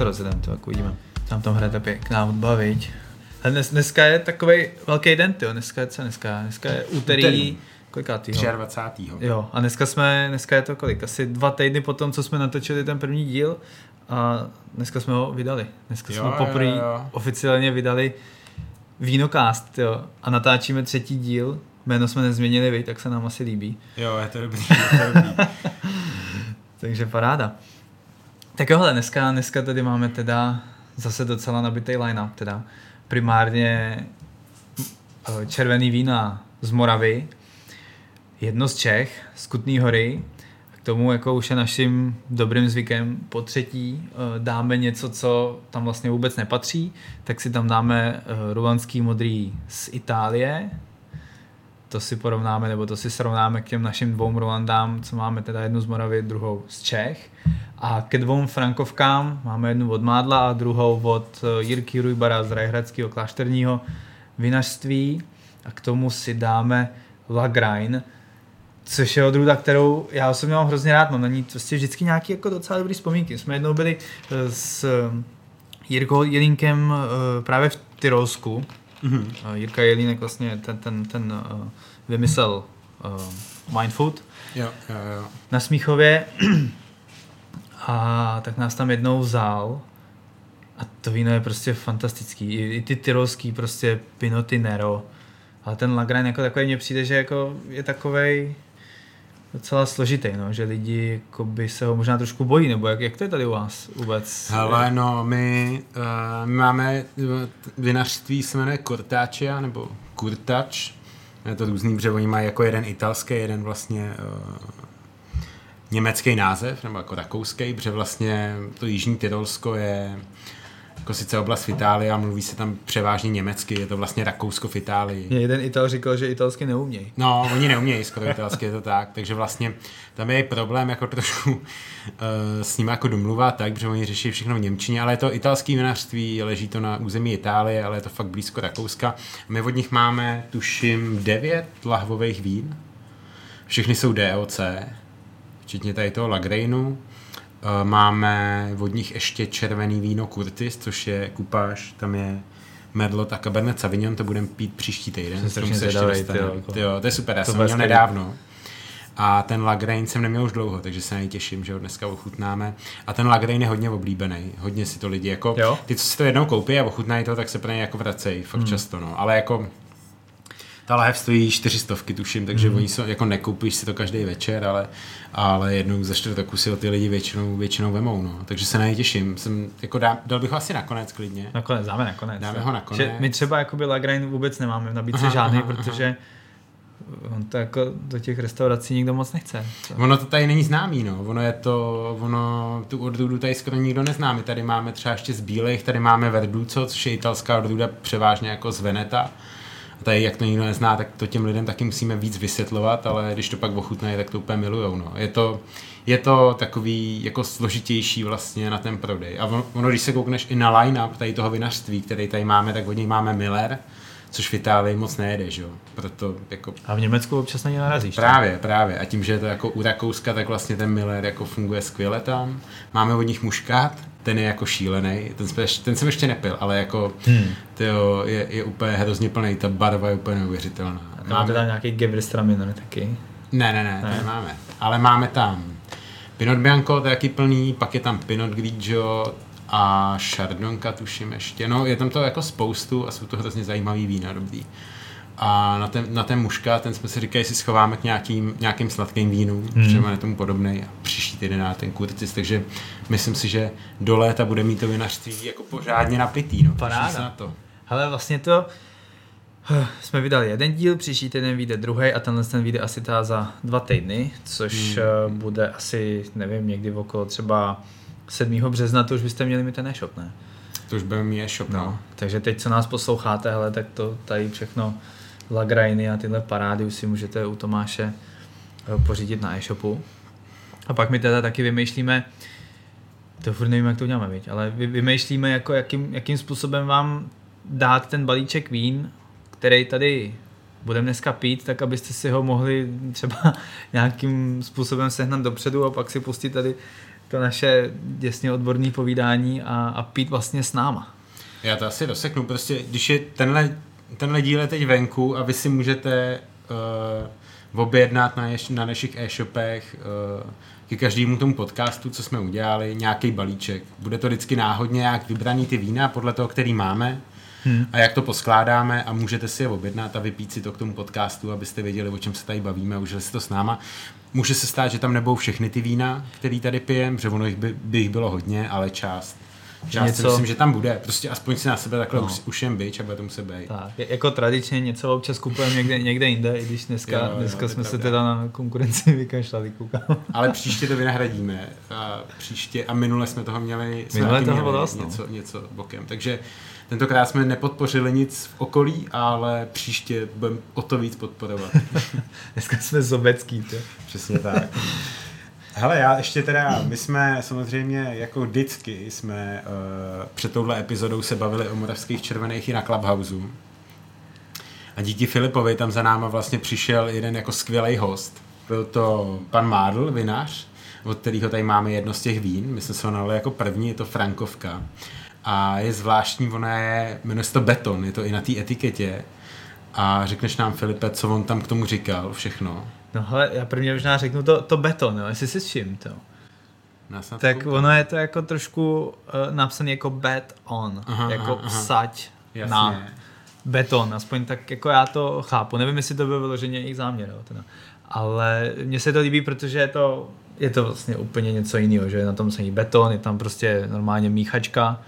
to rozjedeme, to jako uvidíme. Tam tam hraje pěkná hudba, viď? Ale dnes, dneska je takový velký den, jo. Dneska je co dneska? Dneska je úterý, úterý. kolikátýho? 23. Jo, a dneska jsme, dneska je to kolik? Asi dva týdny po tom, co jsme natočili ten první díl a dneska jsme ho vydali. Dneska jo, jsme poprvé oficiálně vydali Vínokast, jo. A natáčíme třetí díl. Jméno jsme nezměnili, vy, tak se nám asi líbí. Jo, je to dobrý. Je to dobrý. Takže paráda. Tak johle, dneska, dneska tady máme teda zase docela nabitý line-up, teda primárně eh, červený vína z Moravy, jedno z Čech, z Kutný hory, k tomu, jako už je naším dobrým zvykem, po třetí eh, dáme něco, co tam vlastně vůbec nepatří, tak si tam dáme eh, rulanský modrý z Itálie, to si porovnáme, nebo to si srovnáme k těm našim dvou Rolandám, co máme teda jednu z Moravy, druhou z Čech. A ke dvou Frankovkám máme jednu od Mádla a druhou od eh, Jirky Rujbara z Rajhradského klášterního vinařství. A k tomu si dáme Lagrain, což je odrůda, kterou já osobně mám hrozně rád. Mám na ní prostě vždycky nějaký jako docela dobrý vzpomínky. Jsme jednou byli eh, s Jirkou Jelínkem eh, právě v Tyrolsku, Mm-hmm. Jirka Jelínek vlastně ten, ten, ten uh, vymyslel uh, Mindfood jo, jo, jo. na Smíchově a tak nás tam jednou vzal a to víno je prostě fantastický. I, i ty tyrolský prostě Pinoty Nero. Ale ten Lagran jako takový mně přijde, že jako je takovej docela složitý, no, že lidi by se ho možná trošku bojí, nebo jak, jak to je tady u vás vůbec? Hele, no, my, uh, my máme vinařství, se jmenuje Cortaccia, nebo Kurtač, je to různý, protože oni mají jako jeden italský, jeden vlastně uh, německý název, nebo jako rakouský, protože vlastně to Jižní Tyrolsko je jako sice oblast v Itálii a mluví se tam převážně německy, je to vlastně Rakousko v Itálii. Mě jeden Ital říkal, že italsky neumějí. No, oni neumějí skoro italsky, je to tak, takže vlastně tam je problém jako trošku uh, s nimi jako domluvat tak, protože oni řeší všechno v Němčině, ale je to italský vinařství, leží to na území Itálie, ale je to fakt blízko Rakouska. My od nich máme, tuším, devět lahvových vín. Všechny jsou DOC, včetně tady toho Lagreinu, máme od nich ještě červený víno Curtis, což je kupáž, tam je Merlot a Cabernet Sauvignon, to budeme pít příští týden. Jsem se ještě tyjo, tyjo, to je super, já jsem měl nedávno. A ten Lagrein jsem neměl už dlouho, takže se na něj těším, že ho dneska ochutnáme. A ten Lagrein je hodně oblíbený, hodně si to lidi jako, jo? ty, co si to jednou koupí a ochutnají to, tak se pro ně jako vracejí, fakt hmm. často, no. Ale jako ta lahev stojí čtyřistovky, tuším, takže mm. oni jsou, jako nekoupíš si to každý večer, ale, ale jednou za čtvrt roku si ho ty lidi většinou, většinou vemou, no. Takže se na něj těším. Jsem, jako dá, dal bych ho asi nakonec klidně. Nakonec, dáme nakonec. Dáme ho nakonec. Že my třeba jakoby Lagrain vůbec nemáme v nabídce aha, žádný, aha, protože on to jako do těch restaurací nikdo moc nechce. Co? Ono to tady není známý, no. Ono je to, ono, tu odrůdu tady skoro nikdo nezná. My tady máme třeba ještě z bílých, tady máme Verduco, což je italská odrůda převážně jako z Veneta a tady, jak to nikdo nezná, tak to těm lidem taky musíme víc vysvětlovat, ale když to pak ochutnají, tak to úplně milujou. No. Je, to, je to takový jako složitější vlastně na ten prodej. A ono, když se koukneš i na line-up tady toho vinařství, který tady máme, tak od něj máme Miller, což v Itálii moc nejede, že jo. Proto jako... A v Německu občas na ně narazíš. Právě, tak? právě. A tím, že je to jako u Rakouska, tak vlastně ten Miller jako funguje skvěle tam. Máme od nich muškát, ten je jako šílený. Ten, jsme, ten jsem ještě nepil, ale jako hmm. tyjo, je, je, úplně hrozně plný, ta barva je úplně neuvěřitelná. A máme teda nějaký Gewürztraminer taky? Ne, ne, ne, ne, to nemáme. Ale máme tam Pinot Bianco, to je jaký plný, pak je tam Pinot Grigio a Chardonnka tuším ještě. No, je tam to jako spoustu a jsou to hrozně zajímavý vína, dobrý. A na ten, na ten muška, ten jsme si říkali, si schováme k nějakým, nějakým sladkým vínům, hmm. třeba je tomu podobný a příští týden na ten kurcis, takže myslím si, že do léta bude mít to vinařství jako pořádně napitý. No. Paráda. Na to. Ale vlastně to, eh, jsme vydali jeden díl, příští týden vyjde druhý a tenhle ten vyjde asi ta za dva týdny, což hmm. bude asi, nevím, někdy okolo třeba 7. března, to už byste měli mít ten e-shop, ne? To už budeme mít e-shop, no. no. Takže teď, co nás posloucháte, hele, tak to tady všechno Lagrainy a tyhle parády už si můžete u Tomáše eh, pořídit na e-shopu. A pak my teda taky vymýšlíme, to furt nevím, jak to uděláme, viď? ale vymýšlíme, jako jakým, jakým způsobem vám dát ten balíček vín, který tady budeme dneska pít, tak abyste si ho mohli třeba nějakým způsobem sehnat dopředu a pak si pustit tady to naše děsně odborné povídání a, a pít vlastně s náma. Já to asi doseknu, prostě když je tenhle, tenhle díl je teď venku a vy si můžete uh, objednat na, ješ, na našich e-shopech uh, ke každému tomu podcastu, co jsme udělali, nějaký balíček. Bude to vždycky náhodně jak vybraný ty vína podle toho, který máme hmm. a jak to poskládáme a můžete si je objednat a vypít si to k tomu podcastu, abyste věděli, o čem se tady bavíme a užili si to s náma. Může se stát, že tam nebudou všechny ty vína, které tady pijeme, protože ono jich by, by jich bylo hodně, ale část Část něco... myslím, že tam bude. Prostě aspoň si na sebe takhle no. jen byč a bude to muset být. Tak, jako tradičně něco občas kupujeme někde, někde jinde, i když dneska, jo, jo, dneska jsme se teda na konkurenci vykašlali, koukám. Ale příště to vynahradíme. A příště, a minule jsme toho měli, jsme minule toho měli vlastně. něco, něco bokem. Takže tentokrát jsme nepodpořili nic v okolí, ale příště budeme o to víc podporovat. dneska jsme zobecký. Tě. Přesně tak. Hele, já ještě teda, my jsme samozřejmě jako vždycky jsme uh, před touhle epizodou se bavili o moravských červených i na Clubhouse. A díky Filipovi tam za náma vlastně přišel jeden jako skvělý host. Byl to pan Mádl, vinař, od kterého tady máme jedno z těch vín. My jsme se ho jako první, je to Frankovka. A je zvláštní, ona je, jmenuje se to Beton, je to i na té etiketě. A řekneš nám, Filipe, co on tam k tomu říkal, všechno. No hele, já prvně možná řeknu to, to beton, jo, jestli si s čím to. Tak ono je to jako trošku uh, napsané jako bet on, aha, jako aha, psať Jasně. na beton, aspoň tak jako já to chápu. Nevím, jestli to bylo vyloženě jejich záměr, jo, teda. ale mně se to líbí, protože je to, je to vlastně úplně něco jiného, že je na tom samý beton, je tam prostě normálně míchačka,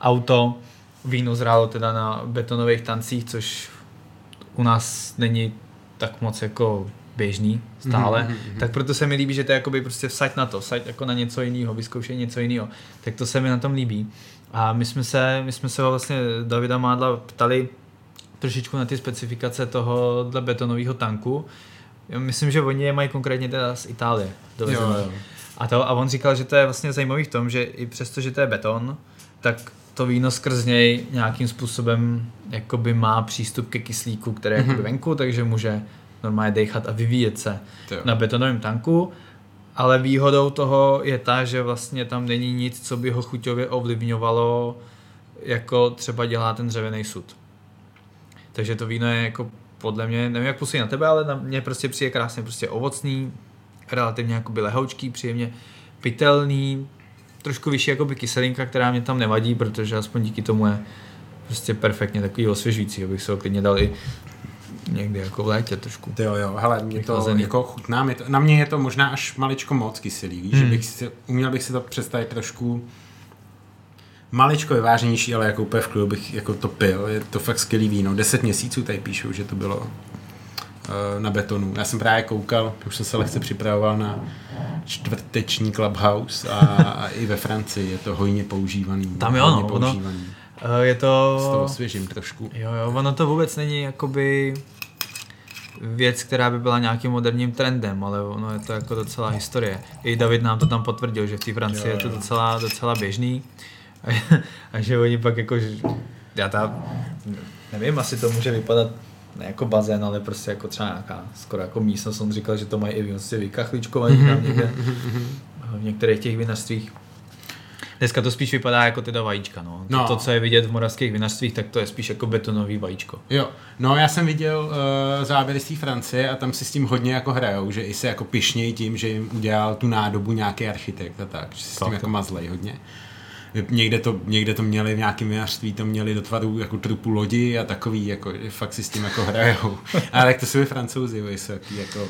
auto, víno zrálo teda na betonových tancích, což u nás není tak moc jako běžný stále, mm-hmm. tak proto se mi líbí, že to je jakoby prostě vsaď na to, vsaď jako na něco jiného, vyzkoušej něco jiného. Tak to se mi na tom líbí. A my jsme se, my jsme se vlastně Davida Mádla ptali trošičku na ty specifikace toho betonového tanku. Myslím, že oni je mají konkrétně teda z Itálie. Jo, jo. A, to, a on říkal, že to je vlastně zajímavý v tom, že i přesto, že to je beton, tak to víno skrz něj nějakým způsobem jakoby má přístup ke kyslíku, který je mm-hmm. venku, takže může normálně dechat a vyvíjet se na betonovém tanku, ale výhodou toho je ta, že vlastně tam není nic, co by ho chuťově ovlivňovalo, jako třeba dělá ten dřevěný sud. Takže to víno je jako podle mě, nevím jak působí na tebe, ale na mě prostě přijde krásně prostě ovocný, relativně jakoby lehoučký, příjemně pitelný, trošku vyšší jakoby kyselinka, která mě tam nevadí, protože aspoň díky tomu je prostě perfektně takový osvěžující, abych se ho klidně dal i někdy jako v létě trošku. Jo, jo, hele, mě to jako chutná, mě to, na mě je to možná až maličko moc kyselý, víš, hmm. že bych si, uměl bych si to představit trošku maličko vyváženější, ale jako úplně v klidu bych jako to pil, je to fakt skvělý víno, deset měsíců tady píšou, že to bylo na betonu. Já jsem právě koukal, už jsem se lehce připravoval na čtvrteční Clubhouse a, a i ve Francii je to hojně používaný. Tam jo, no, používaný. Ono, uh, je to... S toho osvěžím trošku. Jo, jo, ono to vůbec není jakoby věc, která by byla nějakým moderním trendem, ale ono je to jako docela historie. I David nám to tam potvrdil, že v té Francii jo, jo. je to docela, docela běžný a, a že oni pak jako, že, já ta, nevím, asi to může vypadat ne jako bazén, ale prostě jako třeba nějaká skoro jako místnost, on říkal, že to mají i prostě vykachličkovaný tam někde v některých těch vinařstvích. Dneska to spíš vypadá jako teda vajíčka, no. no. To, co je vidět v moravských vinařstvích, tak to je spíš jako betonový vajíčko. Jo, no já jsem viděl uh, záběry z té Francie a tam si s tím hodně jako hrajou, že i se jako pišnějí tím, že jim udělal tu nádobu nějaký architekt a tak, že si s tím jako mazlej hodně. Někde to, někde to měli v nějakém vinařství, to měli do tvaru jako trupu lodi a takový, jako, fakt si s tím jako hrajou. Ale jak to jsou francouzi, jsou jako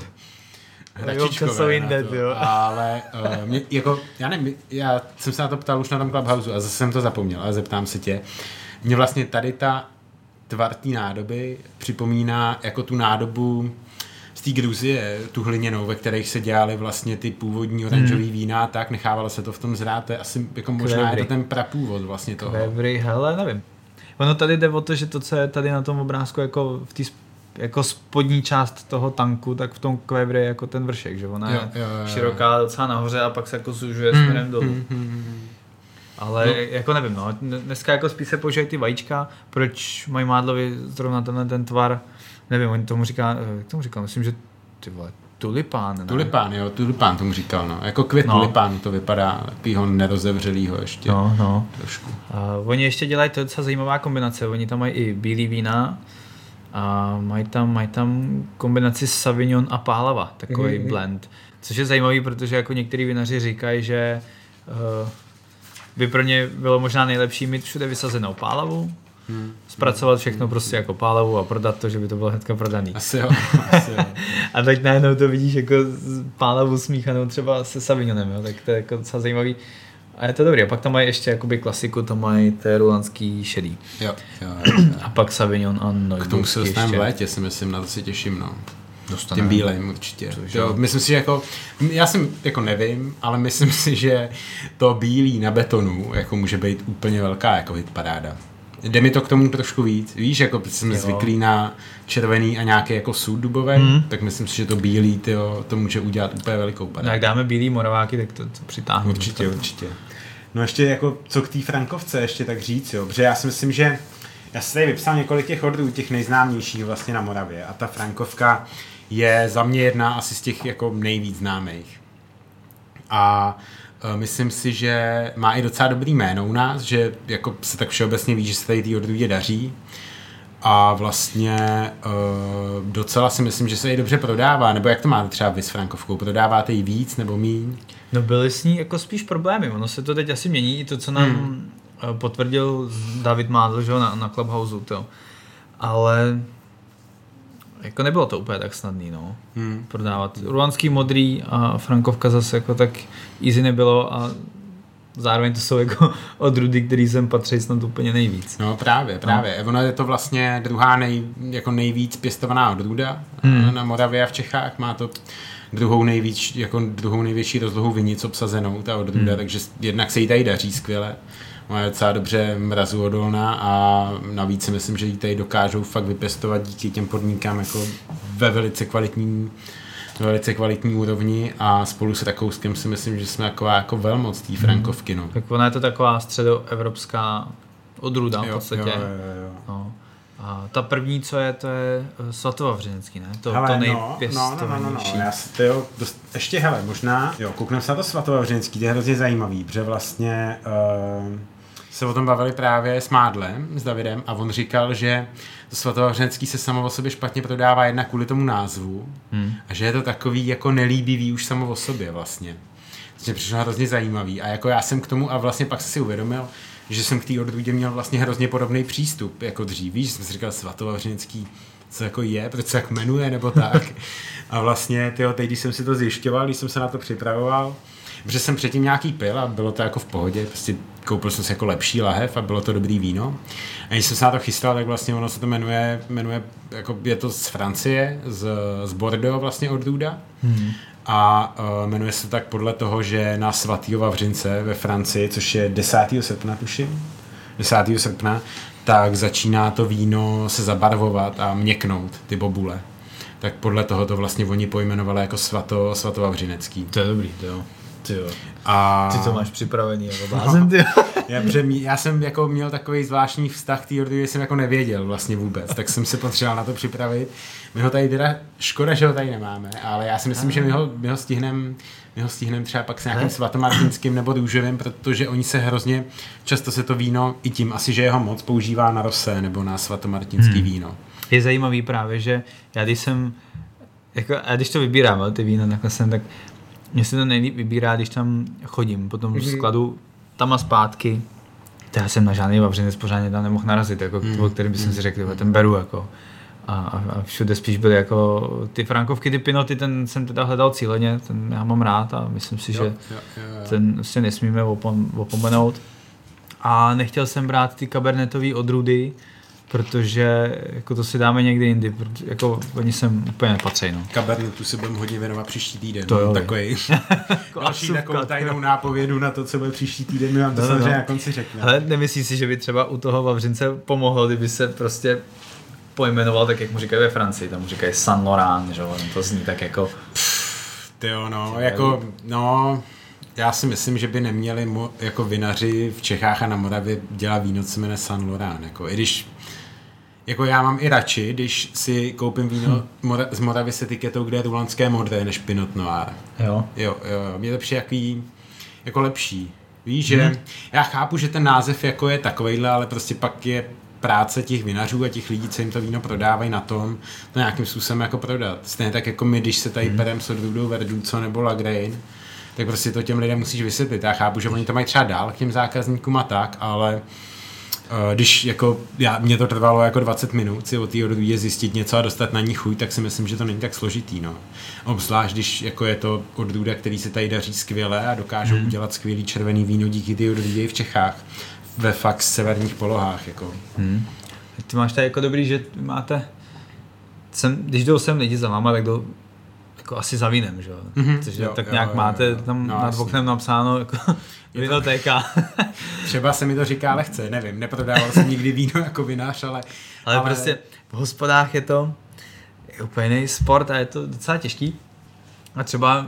hračičkové jsou jinde, jo. Ale uh, mě, jako, já nevím, já jsem se na to ptal už na tom Clubhouse a zase jsem to zapomněl a zeptám se tě. Mě vlastně tady ta tvar té nádoby připomíná jako tu nádobu z té Gruzie, tu hliněnou, ve kterých se dělali vlastně ty původní oranžový hmm. vína, tak nechávalo se to v tom zrát, to je asi jako možná Kvevry. je to ten prapůvod vlastně toho. Kvevry, hele, nevím. Ono tady jde o to, že to, co je tady na tom obrázku jako v té jako spodní část toho tanku, tak v tom kvevře je jako ten vršek, že ona jo, je jo, jo, široká docela nahoře a pak se jako zužuje hmm, směrem dolů. Hmm, hmm, hmm. Ale no. jako nevím, no, dneska jako spíš se používají ty vajíčka, proč mají mádlovi zrovna tenhle ten tvar, nevím, oni tomu říká, jak tomu říkal, myslím, že ty vole, tulipán, ne? Tulipán, jo, tulipán tomu říkal, no. Jako květ No. tulipánu to vypadá, takovýho nerozevřelýho ještě. No, no. Trošku. A oni ještě dělají, to je docela zajímavá kombinace, oni tam mají i bílý vína a mají tam, mají tam kombinaci Savignon a Pálava, takový Mhm. blend. Což je zajímavý, protože jako některý vinaři říkají, že uh, by pro ně bylo možná nejlepší mít všude vysazenou pálavu, Hmm. zpracovat všechno prostě jako pálavu a prodat to, že by to bylo hnedka prodaný. Asi jo, asi jo. A teď najednou to vidíš jako pálavu smíchanou třeba se Savignonem, jo? tak to je jako docela zajímavý. A je to dobrý. A pak tam mají ještě jakoby klasiku, to mají té rulanský šedý. jo, jo, jo, jo. A pak Savignon a Neuburg K tomu se dostaneme v létě, si myslím, na to se těším, no. Dostaneme. Tím bílým určitě. Což Jo, myslím si, že jako, já jsem jako nevím, ale myslím si, že to bílý na betonu jako může být úplně velká jako hitparáda. Jde mi to k tomu trošku víc. Víš, jako jsem Jo. zvyklý na červený a nějaký jako sud dubový, Mhm. tak myslím si, že to bílý tyjo, to může udělat úplně velikou No, parádu. jak dáme bílý moraváky, tak to, to přitáhneme. Určitě, To- určitě. No ještě jako, co k té Frankovce ještě tak říct, jo, protože já si myslím, že já jsem tady vypsal několik těch odrů, těch nejznámějších vlastně na Moravě a ta Frankovka je za mě jedna asi z těch jako nejvíc známých. A myslím si, že má i docela dobrý jméno u nás, že jako se tak všeobecně ví, že se tady té odrůdě daří. A vlastně uh, docela si myslím, že se ji dobře prodává, nebo jak to máte třeba vy s Frankovkou, prodáváte ji víc nebo míň? No byly s ní jako spíš problémy, ono se to teď asi mění, i to, co nám Hmm. hmm. potvrdil David Mádl, že na, na Clubhouse, to. Ale jako nebylo to úplně tak snadný, no, Hmm. prodávat. Rulanský modrý a Frankovka zase jako tak easy nebylo a zároveň to jsou jako odrůdy, který sem patří snad úplně nejvíc. No právě, právě. No. Ono je to vlastně druhá nej, jako nejvíc pěstovaná odrůda Hmm. hmm. na Moravě a v Čechách. Má to druhou, nejvíc, jako druhou největší rozlohu vinic obsazenou, ta odrůda, hmm. takže jednak se jí tady daří skvěle. Ona je docela dobře mrazu odolná a navíc si myslím, že ji tady dokážou fakt vypěstovat díky těm podmínkám jako ve velice kvalitní velice kvalitní úrovni a spolu s Rakouskem si myslím, že jsme taková jako velmoc té Frankovky. No. Tak ona je to taková středoevropská odrůda v Jo, podstatě. jo, jo, jo. No. A ta první, co je, to je eh, Svatovavřinecký, ne? To, Hele, to no, no, no, no, no, nejpěstovanější. no, já si to jo, dost, ještě hele, možná, jo, koukneme se na to Svatovavřinský, to je hrozně zajímavý, protože vlastně uh, se o tom bavili právě s Mádlem, s Davidem a on říkal, že to Svatovavřinský se samo o sobě špatně prodává jednak kvůli tomu názvu Hmm. a že je to takový jako nelíbivý už samo o sobě vlastně. To mě přišlo hrozně zajímavý a jako já jsem k tomu a vlastně pak jsem si uvědomil, že jsem k té odrůdě měl vlastně hrozně podobný přístup jako dřív. Víš, že jsem si říkal Svatovavřinský, co jako je, proč se jak jmenuje, nebo tak. A vlastně, tyjo, teď, když jsem si to zjišťoval, když jsem se na to připravoval, protože jsem předtím nějaký pil a bylo to jako v pohodě, prostě koupil jsem si jako lepší lahev a bylo to dobrý víno. A když jsem se na to chystal, tak vlastně ono se to jmenuje, jmenuje jako je to z Francie, z, z Bordeaux vlastně odrůda. Hmm. A uh, jmenuje se tak podle toho, že na svatýho Vavřince ve Francii, což je 10. srpna, tuším, 10. srpna, tak začíná to víno se zabarvovat a měknout, ty bobule. Tak podle toho to vlastně oni pojmenovali jako svato, svatovavřinecký. To je dobrý, to jo. Ty jo. A Ty to máš připravený jako blázen, ty já, mí- já jsem jako měl takový zvláštní vztah k té odrůdě, jsem jako nevěděl vlastně vůbec, tak jsem se potřeboval na to připravit. My ho tady teda, škoda, že ho tady nemáme, ale já si myslím, že my ho, my ho stihneme my ho stihnem třeba pak s nějakým svatomartinským nebo růžovým, protože oni se hrozně, často se to víno, i tím asi, že jeho moc používá na rosé nebo na svatomartinský Hmm. víno. Je zajímavý právě, že já když jsem, jako, a když to vybírám, ty vína takhle jsem, tak mně se to nejlíp vybírá, když tam chodím po tom Mhm. skladu tam a zpátky. To já jsem na žádný vavřinec pořádně tam nemohl narazit, jako, Mhm. mm. o kterým bych si řekl, "Tyhle, ten beru. Jako. A, a, všude spíš byly jako ty frankovky, ty pinoty, ten jsem teda hledal cíleně, ten já mám rád a myslím si, že jo, jo, jo. ten prostě nesmíme opom, opomenout. A nechtěl jsem brát ty kabernetové odrůdy, protože jako to si dáme někdy jindy, protože jako oni sem úplně nepatří. No. Kabernetu se budeme hodně věnovat příští týden. To jo, takový. Jako Další takovou tajnou nápovědu na to, co bude příští týden, my vám to No, no, samozřejmě no. na konci řekneme. Ale nemyslíš si, že by třeba u toho Vavřince pomohlo, kdyby se prostě pojmenoval tak, jak mu říkají ve Francii, tam mu říkají Saint Laurent, že jo, to zní tak jako, Ty jo, no, jako, no, já si myslím, že by neměli mo, jako vinaři v Čechách a na Moravě dělat víno, co jmenuje San Laurent, jako, i když Jako já mám i radši, když si koupím víno hm. z Moravy s etiketou, kde je rulanské modré, než Pinot Noir. Jo. Jo, jo, mě to přijde jaký, jako lepší. Víš, že hmm. já chápu, že ten název jako je takovejhle, ale prostě pak je práce těch vinařů a těch lidí, co jim to víno prodávají na tom, to nějakým způsobem jako prodat. Stejně tak jako my, když se tady hmm. perem s odrůdou Verduco nebo Lagrein, tak prostě to těm lidem musíš vysvětlit. Já chápu, že oni to mají třeba dál k těm zákazníkům a tak, ale když jako, já, mě to trvalo jako 20 minut si o té odrůdě zjistit něco a dostat na ní chuť, tak si myslím, že to není tak složitý. No. Obzvlášť, když jako je to odrůda, který se tady daří skvěle a dokážou hmm. udělat skvělý červený víno díky ty odrůdě v Čechách ve fakt severních polohách. Jako. Hmm. Ty máš tady jako dobrý, že máte sem, když jdou sem lidi za váma, tak jdou jako asi za vínem, že mm-hmm. Což jo, tak jo, nějak jo, máte jo, jo. tam no, nad oknem napsáno jako vinotéka. Třeba se mi to říká lehce, nevím, neprodával jsem nikdy víno jako vinář, ale... Ale, ale... prostě v hospodách je to je úplně jiný sport a je to docela těžký. A třeba,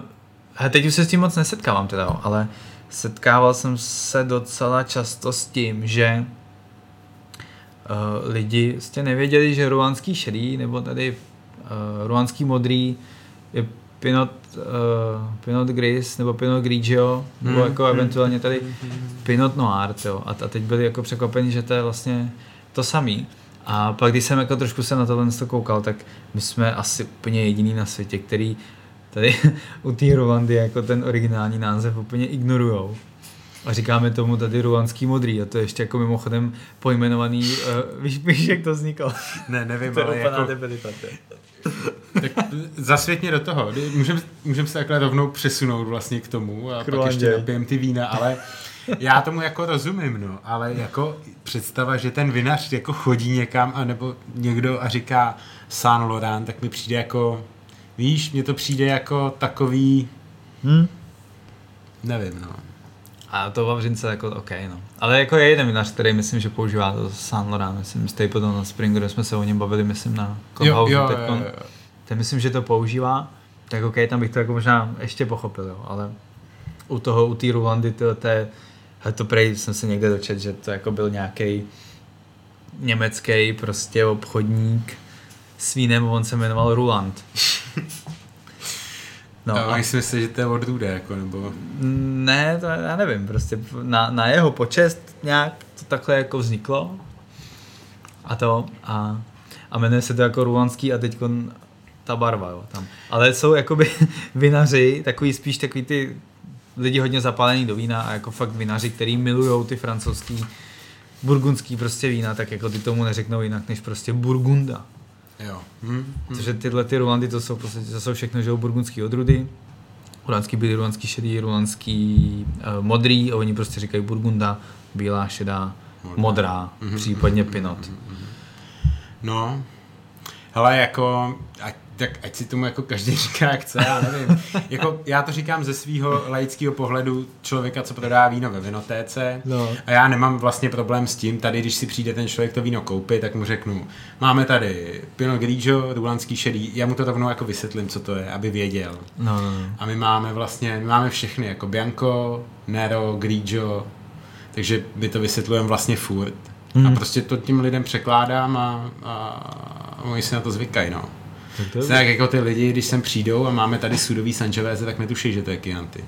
teď už se s tím moc nesetkávám teda, ale setkával jsem se docela často s tím, že uh, lidi prostě nevěděli, že ruanský šedý nebo tady uh, ruanský modrý je Pinot, uh, Pinot Gris nebo Pinot Grigio, nebo hmm, jako hmm. eventuálně tady Pinot Noir, jo. A, a teď byli jako překvapeni, že to je vlastně to samý. A pak když jsem jako trošku se na tohle koukal, tak my jsme asi úplně jediný na světě, který tady u té Rwandy jako ten originální název úplně ignorujou. A říkáme tomu tady ruanský modrý a to je ještě jako mimochodem pojmenovaný, uh, víš, víš, jak to vzniklo? Ne, nevím, to ale jako... tak zasvětně do toho. Můžeme můžem se takhle rovnou přesunout vlastně k tomu a k pak ještě napijem ty vína, ale já tomu jako rozumím, no, ale jako představa, že ten vinař jako chodí někam a nebo někdo a říká Saint Laurent, tak mi přijde jako Víš, mně to přijde jako takový... Hmm? Nevím, no. A to Vavřince jako OK, no. Ale jako je jeden vinař, který myslím, že používá to Saint Laurent, myslím, potom na Springeru jsme se o něm bavili, myslím, na Clubhouse. Jo, jo, jo, jo. Ten myslím, že to používá, tak OK, tam bych to jako možná ještě pochopil, jo, ale u toho, u té Rulandy, to, to, je, to prej jsem se někde dočet, že to jako byl nějaký německý prostě obchodník s vínem, on se jmenoval Ruland. No, a oni si myslí, že to je odrůda, jako, nebo... Ne, to já nevím, prostě na, na jeho počest nějak to takhle jako vzniklo a to a, a jmenuje se to jako rulanský a teď ta barva, jo, tam. Ale jsou jakoby vinaři, takový spíš takový ty lidi hodně zapálení do vína a jako fakt vinaři, který milují ty francouzský burgundský prostě vína, tak jako ty tomu neřeknou jinak než prostě burgunda. Jo. Hm, hm. Protože tyhle ty Rulandy, to jsou, to jsou všechno že burgundský odrudy. Rulanský bílý, rulanský šedý, rulanský uh, modrý a oni prostě říkají burgunda, bílá, šedá, modrá, modrá mm-hmm. případně pinot. Mm-hmm. No, hele, jako, ať tak ať si tomu jako každý říká, jak chce, já nevím. jako, já to říkám ze svého laického pohledu člověka, co prodá víno ve vinotéce no. a já nemám vlastně problém s tím, tady když si přijde ten člověk to víno koupit, tak mu řeknu, máme tady Pinot Grigio, rulanský šedý, já mu to rovnou jako vysvětlím, co to je, aby věděl. No, no, no. A my máme vlastně, my máme všechny, jako Bianco, Nero, Grigio, takže my to vysvětlujeme vlastně furt. Mm. A mhm. prostě to tím lidem překládám a, a oni si na to zvykají, no. Tak, tak jako ty lidi, když sem přijdou a máme tady sudový Sangiovese, tak netuší, že to je Chianti.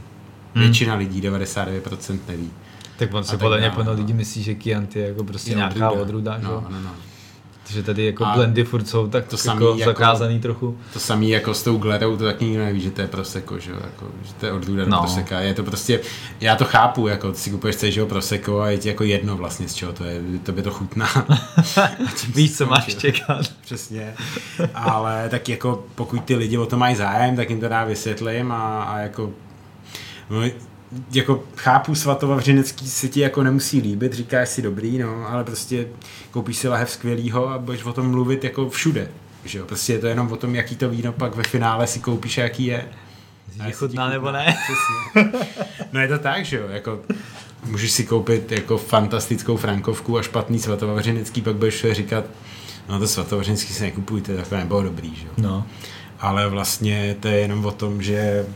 Hmm. Většina lidí, 99% neví. Tak on se podle mě plno lidí myslí, že Chianti je jako prostě nějaká odruda, no, no, no. Takže tady jako a blendy furt jsou tak to samý jako, jako zakázaný trochu. To samý jako s tou glerou, to tak nikdo neví, že to je proseko, že, jako, že to je odrůda no. proseka. Je to prostě, já to chápu, jako ty si kupuješ celý proseko a je ti jako jedno vlastně z čeho to je, to by to chutná. Víš, co máš čekat. Přesně. Ale tak jako pokud ty lidi o to mají zájem, tak jim to dá vysvětlím a, a jako no, jako chápu svatovavřinecký se ti jako nemusí líbit, říkáš si dobrý, no, ale prostě koupíš si lahev skvělýho a budeš o tom mluvit jako všude. Že jo? Prostě je to jenom o tom, jaký to víno pak ve finále si koupíš a jaký je. Je chutná nebo ne? No je to tak, že jo, jako můžeš si koupit jako fantastickou frankovku a špatný svatovavřinecký, pak budeš říkat, no to svatovavřinecký si nekupujte, takové nebylo dobrý, že jo. No. Ale vlastně to je jenom o tom, že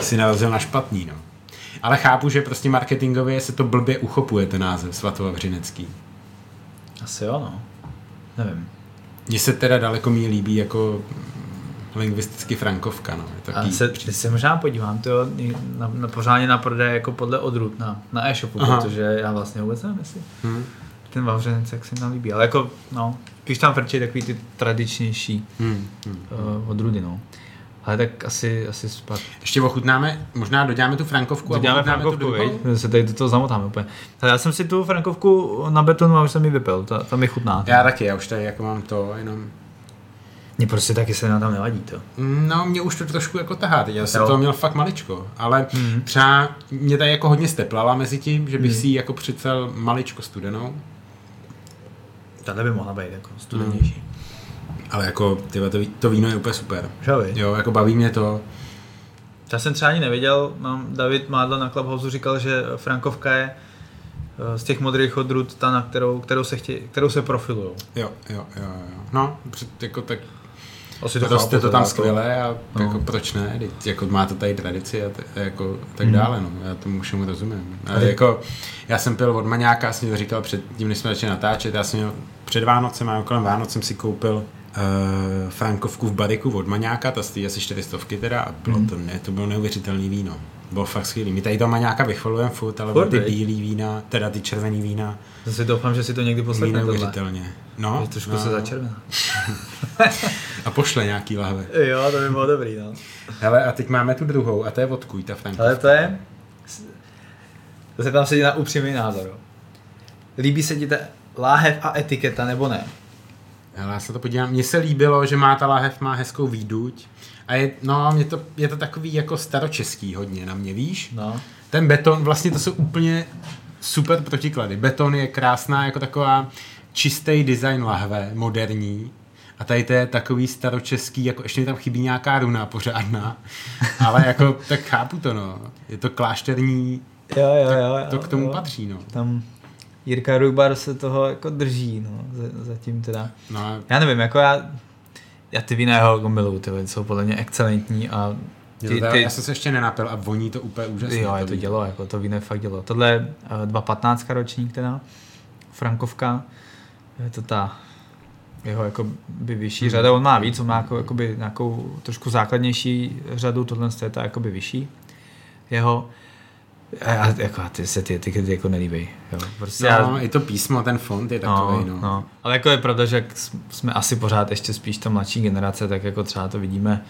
si narazil na špatný, no. Ale chápu, že prostě marketingově se to blbě uchopuje, ten název Svatovavřinecký. Asi jo, no. Nevím. Mně se teda daleko méně líbí jako lingvisticky frankovka. No. Je A taky... se, teď se možná podívám to na, na, pořádně na prodej jako podle odrůd na, na e-shopu, Aha. protože já vlastně vůbec nevím, jestli Hm. ten vavřenec jak se mi tam líbí, ale jako, no, když tam frčí takový ty tradičnější Hm. Hm. uh, odrůdy, no. Ale tak asi, asi spat. Ještě ochutnáme, možná doděláme tu frankovku Děláme ochutnáme frankovku, tu viď? se tady do toho zamotáme úplně. Ale já jsem si tu frankovku na betonu a už jsem ji vypil, ta, ta mi chutná. Já taky, já už tady jako mám to, jenom... Mně prostě taky se na tam nevadí to. No, mě už to trošku jako tahá, teď já jsem toho měl fakt maličko, ale Mhm. třeba mě tady jako hodně steplala mezi tím, že bych Mhm. si ji jako přicel maličko studenou, Tahle by mohla být jako studenější. Ale jako tyhle, to, ví- to víno je úplně super. Že jo, jako baví mě to. Já jsem třeba ani nevěděl, mám David Mádla na Clubhouse říkal, že Frankovka je eh, z těch modrých odrůd ta, na kterou, kterou se, chtějí, kterou se profilujou. Jo, jo, jo, jo. No, jako tak Asi roste to chápu, tam jako- skvěle a No. jako proč ne, Teď jako má to tady tradici a, t- a jako tak Mhm. dále, no, já tomu všemu rozumím. Ale Ale- jako, já jsem pil od maňáka, jsem to říkal před tím, než jsme začali natáčet, já jsem měl před Vánocem a kolem Vánoc jsem si koupil uh, frankovku v bariku od maňáka, ta stojí asi 400 teda a bylo Mhm. to, ne, to bylo neuvěřitelný víno. Bylo fakt skvělý. My tady toho maňáka vychvalujeme furt, ale Furt, ty bílý vína, teda ty červený vína, Zase doufám, že si to někdy poslechne tohle. neuvěřitelně. No, Je trošku no. se začervená. A pošle nějaký lahve. Jo, to by bylo dobrý, no. Hele, a teď máme tu druhou, a to je vodkuj, ta frankovka. Ale to je... To se tam sedí na upřímný názor. Líbí se ti ta láhev a etiketa, nebo ne? Hele, já se to podívám. Mně se líbilo, že má ta lahev, má hezkou výduť. A je, no, mě to, je to takový jako staročeský hodně na mě, víš? No. Ten beton, vlastně to jsou úplně super protiklady. Beton je krásná jako taková čistý design lahve, moderní. A tady to je takový staročeský, jako ještě mi tam chybí nějaká runa pořádná. Ale jako, tak chápu to, no. Je to klášterní, Jo, jo, jo. jo to k tomu jo. patří, no. Tam Jirka Rubar se toho jako drží, no, za- zatím teda. No, Já nevím, jako já, já ty vína jeho jako miluju, ty jsou podle mě excelentní a to ty, ty, já jsem se ještě nenapil a voní to úplně úžasně. jo, je to víno. dělo, jako to víno fakt dělo. Tohle je eh, 2.15 ročník teda, Frankovka, je to ta jeho jako by vyšší Hmm. řada, on má víc, on má jako, jakoby nějakou trošku základnější řadu, tohle je ta jakoby vyšší jeho, a, a jako, ty se ty etikety jako nelíbí. Jo. Prostě já, No, i to písmo, ten font je takový, no. no, no. Ale jako je pravda, že jak jsme asi pořád ještě spíš ta mladší generace, tak jako třeba to vidíme.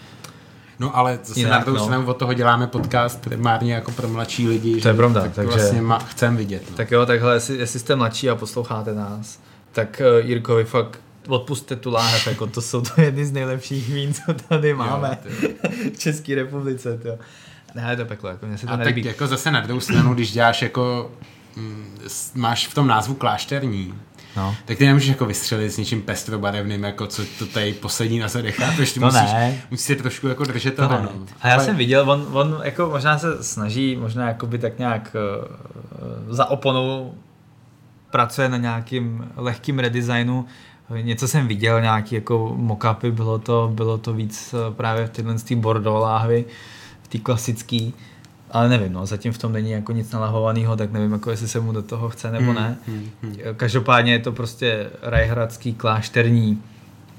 No ale zase Jinak, na druhou no. stranu od toho děláme podcast primárně jako pro mladší lidi. To je pravda, tak takže- vlastně ma, chcem vidět. No. Tak jo, takhle, jestli, jestli jste mladší a posloucháte nás, tak uh, Jirkovi fakt odpuste tu láhev, jako to jsou to jedny z nejlepších vín, co tady máme Jo, ty- v České republice. To. Ne, je to peklo, jako mně se to a tak nelíbí. jako zase na druhou stranu, když děláš jako mm, máš v tom názvu klášterní, No. tak ty nemůžeš jako vystřelit s něčím pestrobarevným, jako co to tady poslední na zadech, chápeš? Ty To musíš, ne. musíš si trošku jako držet To toho, ne. no. A já Ale- jsem viděl, on, on jako možná se snaží, možná jakoby tak nějak uh, za oponou pracuje na nějakým lehkým redesignu. Něco jsem viděl, nějaký jako mockupy, bylo to, bylo to víc eh, právě v tyhle z té Bordeaux láhvy, v té klasický. Ale nevím, no, zatím v tom není jako nic nalahovaného, tak nevím, jako jestli se mu do toho chce nebo ne. Hmm, hmm. Každopádně je to prostě rajhradský klášterní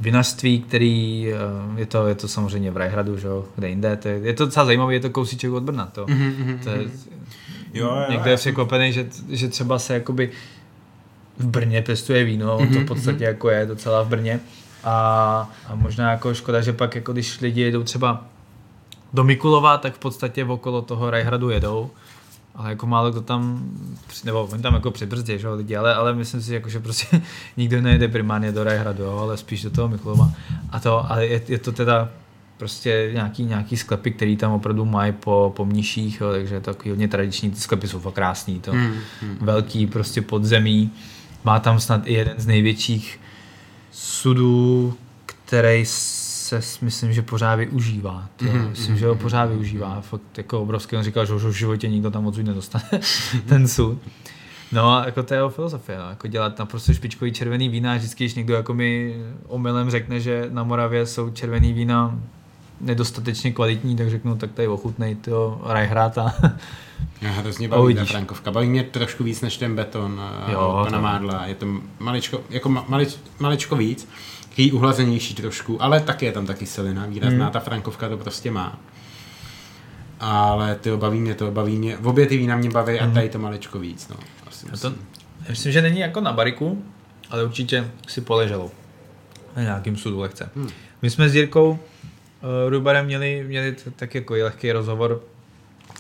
vinařství, který eh, je to, je to samozřejmě v Rajhradu, že jo, kde jinde. To je, je to docela zajímavé, je to kousíček od Brna. To, Mhm, mhm, to je. Jo, jo, někdo je jsem- překvapený, že, že třeba se jakoby v Brně pěstuje víno, mm-hmm, to v podstatě jako je docela v Brně. A, a možná jako škoda, že pak jako když lidi jedou třeba do Mikulova, tak v podstatě okolo toho Rajhradu jedou. Ale jako málo kdo tam, nebo oni tam jako přibrzdě, že lidi, ale, ale myslím si, jako, že prostě nikdo nejede primárně do Rajhradu, jo, ale spíš do toho Mikulova. A to, ale je, je to teda prostě nějaký, nějaký sklepy, který tam opravdu mají po, po mniších, jo, takže je to takový hodně tradiční, ty sklepy jsou fakt krásný, to Hmm, hmm. velký prostě podzemí. Má tam snad i jeden z největších sudů, který se myslím, že pořád využívá. To, Mhm, myslím, že ho pořád využívá. Fakt jako obrovský. On říkal, že už v životě nikdo tam odsud nedostane ten sud. No a jako to je jeho filozofie, no. jako dělat naprosto špičkový červený vína a vždycky, když někdo jako mi omylem řekne, že na Moravě jsou červený vína nedostatečně kvalitní, tak řeknu, tak tady ochutnej to Rajhrát a Mě hrozně baví ta. Frankovka. Baví mě trošku víc než ten beton Jo, jo, pana to- Mádla. Je to maličko, jako ma- malič, maličko víc. Takový uhlazenější trošku, ale taky je tam taky selina výrazná, Hmm. ta frankovka to prostě má. Ale ty baví mě to, baví mě, v obě ty vína mě baví a tady to maličko víc, no. Asi Hmm. To, musím. myslím, že není jako na bariku, ale určitě si poleželo. Na nějakým sudu lehce. Hmm. My jsme s Jirkou uh, Rubarem měli, měli tak jako lehký rozhovor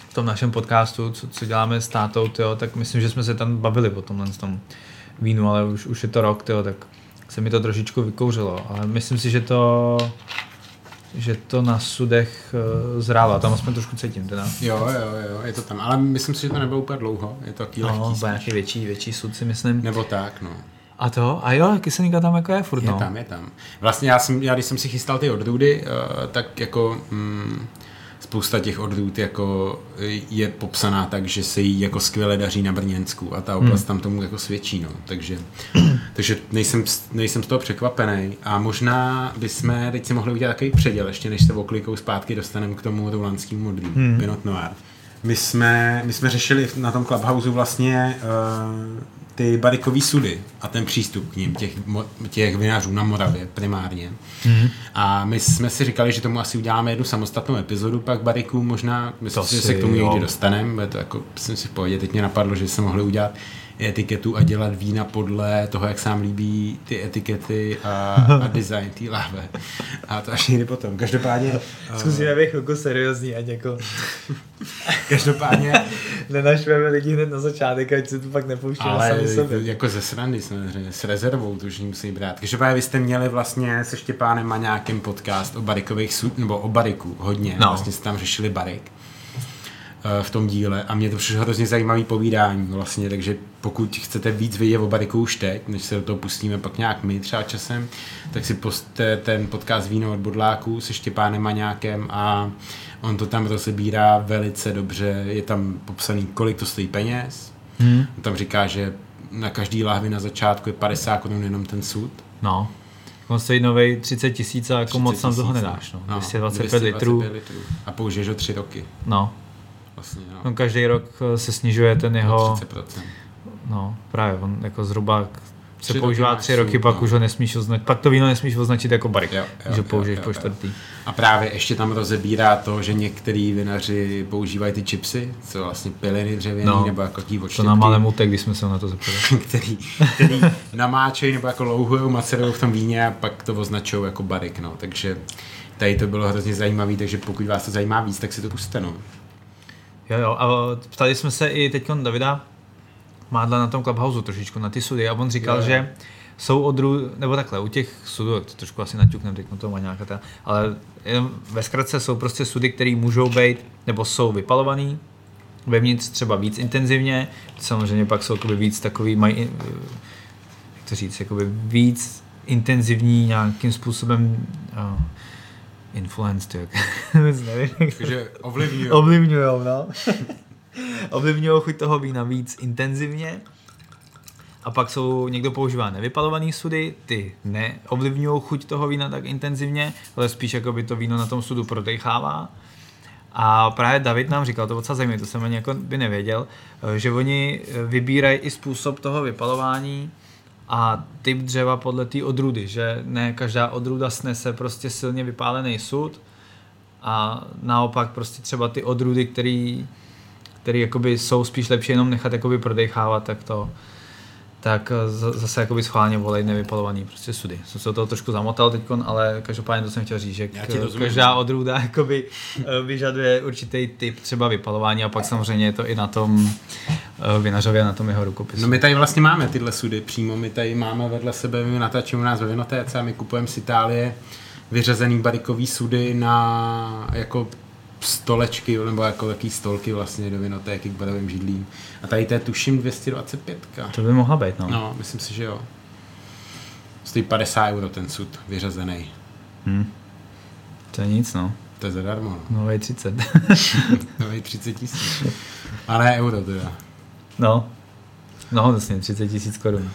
v tom našem podcastu, co, co děláme s tátou, tyjo, tak myslím, že jsme se tam bavili o tomhle tom vínu, ale už, už je to rok, tyjo, tak se mi to trošičku vykouřilo, ale myslím si, že to že to na sudech uh, zrálo, tam aspoň trošku cítím teda. Jo, jo, jo, je to tam, ale myslím si, že to nebylo úplně dlouho, je to taky No, lehký. nějaký větší, větší sud si myslím. Nebo tak, no. A to? A jo, kyselníka tam jako je furt, Je no. tam, je tam. Vlastně já, jsem, já když jsem si chystal ty odrůdy, uh, tak jako mm, spousta těch odrůd jako je popsaná tak, že se jí jako skvěle daří na Brněnsku a ta oblast hmm. tam tomu jako svědčí, no. Takže, takže nejsem, nejsem z toho překvapený a možná bychom teď si mohli udělat takový předěl, ještě než se oklikou zpátky dostaneme k tomu rulandskému modelu, hmm. Pinot Noir. My jsme, my jsme řešili na tom Clubhouse vlastně uh, ty barikový sudy a ten přístup k ním, těch, těch vinařů na Moravě primárně. Mm-hmm. A my jsme si říkali, že tomu asi uděláme jednu samostatnou epizodu pak bariků, možná, myslím To si, že se k tomu jo. někdy dostaneme, to jako, jsem si v pohodě, teď mě napadlo, že se mohli udělat etiketu a dělat vína podle toho, jak se nám líbí ty etikety a, a design té láhve. A to až někdy potom. Každopádně, Zkusíme být chvilku seriózní, ať jako každopádně nenašveme lidi hned na začátek, ať se to pak nepouštíme Ale sami sobě. jako ze srandy samozřejmě, s rezervou, to už musí brát. Každopádně vy jste měli vlastně se Štěpánem Maňákem podcast o barikových sud, nebo o bariku hodně, No. no. vlastně jste tam řešili barik eh, v tom díle a mě to přišlo hrozně zajímavý povídání vlastně, takže pokud chcete víc vědět o bariku už teď, než se do toho pustíme pak nějak my třeba časem, tak si poste ten podcast Víno od Bodláků se Štěpánem Maňákem a on to tam rozebírá velice dobře, je tam popsaný, kolik to stojí peněz, Hmm. On tam říká, že na každý lahvi na začátku je 50 korun jenom ten sud. No. On stojí novej 30 tisíc a jako 30 moc tam toho nedáš. No. no, 225 litrů. 225 litrů. A použiješ ho tři roky. No. Vlastně, no. no. každý rok eh, se snižuje ten jeho, 30%. No právě, on jako zhruba se Tři používá tři roky, pak no. už ho nesmíš označit, pak to víno nesmíš označit jako barik, Jo, když ho použiješ jo, po jo, čtvrtý. A právě ještě tam rozebírá to, že některý vinaři používají ty chipsy, co vlastně piliny dřevěný, No, nebo jako takový To nám ale mutek, když jsme se na to zeptali. který, který namáčejí nebo jako louhujou, macerujou v tom víně a pak to označují jako barik, no. Takže tady to bylo hrozně zajímavé, takže pokud vás to zajímá víc, tak si to puste, no. Jo, jo, a ptali jsme se i teď Davida Mádla na tom Clubhouse trošičku, na ty sudy a on říkal, jo. že jsou odru, nebo takhle, u těch sudů, to trošku asi naťuknem teď toho nějaká ta, ale jenom ve zkratce jsou prostě sudy, které můžou být, nebo jsou vypalovaný, vevnitř třeba víc intenzivně, samozřejmě pak jsou víc takový, mají, eh, jak to říct, jakoby víc intenzivní nějakým způsobem uh, influence, to jak, nevím, to- Takže ovlivňují. Ovlivňujou, no. Ovlivňují chuť toho vína víc intenzivně. A pak jsou, někdo používá nevypalované sudy, ty neovlivňují chuť toho vína tak intenzivně, ale spíš jako by to víno na tom sudu prodechává. A právě David nám říkal, to docela zajímavé, to jsem ani jako by nevěděl, že oni vybírají i způsob toho vypalování a typ dřeva podle té odrůdy, že ne každá odrůda snese prostě silně vypálený sud a naopak prostě třeba ty odrůdy, který, který jakoby jsou spíš lepší jenom nechat jakoby prodechávat, tak to tak eh, zase jakoby schválně volej nevypalovaný prostě sudy. Jsem se toho trošku zamotal teď, ale každopádně to jsem chtěl říct, že každá odrůda jakoby eh, vyžaduje určitý typ třeba vypalování a pak samozřejmě je to i na tom eh, vinařově, na tom jeho rukopisu. No my tady vlastně máme tyhle sudy přímo, my tady máme vedle sebe, my natáčíme u nás ve Vinotéce a my kupujeme z Itálie vyřazený barikový sudy na jako stolečky, nebo jako taký stolky vlastně do vinotéky k barovým židlím. A tady to je tuším 225. To by mohla být, no. No, myslím si, že jo. Stojí 50 euro ten sud vyřazený. Hm. To je nic, no. To je zadarmo. No, Novej 30. no je 30 tisíc. Ale ne euro teda. No, no vlastně 30 tisíc korun.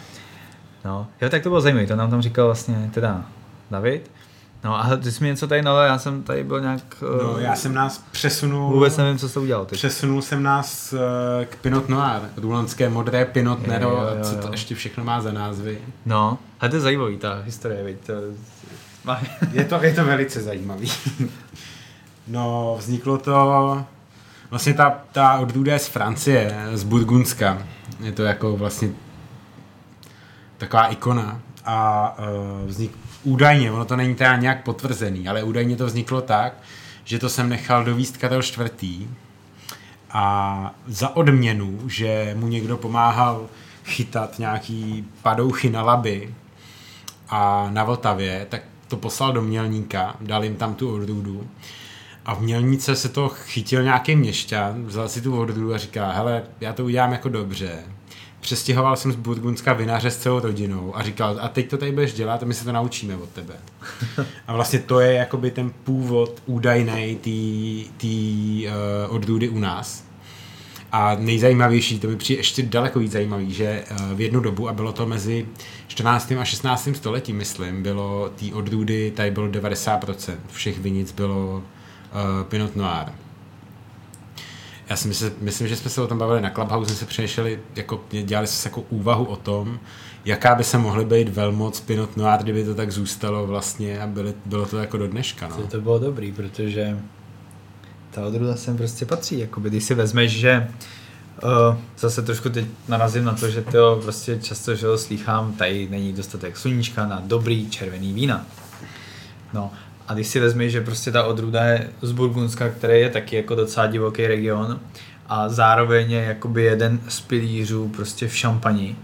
No, jo, tak to bylo zajímavé, to nám tam říkal vlastně teda David. No a ty jsi mi něco tady nalil, já jsem tady byl nějak... No, eh, já jsem nás přesunul... Vůbec nevím, co jsi udělal teď. Přesunul jsem nás eh, k Pinot Noir, rulanské modré Pinot Jo, Nero, jo, jo, co to jo. ještě všechno má za názvy. No, a to je zajímavý, ta historie, viď, to... Je to, je to velice zajímavý. No, vzniklo to... Vlastně ta, ta odrůda je z Francie, z Burgundska. Je to jako vlastně taková ikona. A uh, vznik, údajně, ono to není teda nějak potvrzený, ale údajně to vzniklo tak, že to jsem nechal dovíst Karel IV. A za odměnu, že mu někdo pomáhal chytat nějaký padouchy na laby a na Vltavě, tak to poslal do Mělníka, dal jim tam tu odrůdu a v Mělnice se to chytil nějaký měšťan, vzal si tu odrůdu a říká, hele, já to udělám jako dobře. Přestěhoval jsem z Burgundska vinaře s celou rodinou a říkal, a teď to tady budeš dělat a my se to naučíme od tebe. A vlastně to je jakoby ten původ údajný té uh, odrůdy u nás. A nejzajímavější, to mi přijde ještě daleko víc zajímavý, že eh, v jednu dobu, a bylo to mezi 14. a 16. stoletím, myslím, bylo té odrůdy, tady bylo 90%, všech vinic bylo uh, Pinot Noir. Já si myslím, myslím, že jsme se o tom bavili na Clubhouse, jsme se přešli, jako, dělali jsme se jako úvahu o tom, jaká by se mohly být velmoc Pinot Noir, kdyby to tak zůstalo vlastně a byly, bylo to jako do dneška. No. To, to bylo dobrý, protože ta odrůda sem prostě patří. Jakoby, když si vezmeš, že uh, zase trošku teď narazím na to, že to prostě často, že ho slýchám, tady není dostatek sluníčka na dobrý červený vína. No, a když si vezmeš, že prostě ta odrůda je z Burgundska, který je taky jako docela divoký region a zároveň je jakoby jeden z pilířů prostě v šampani,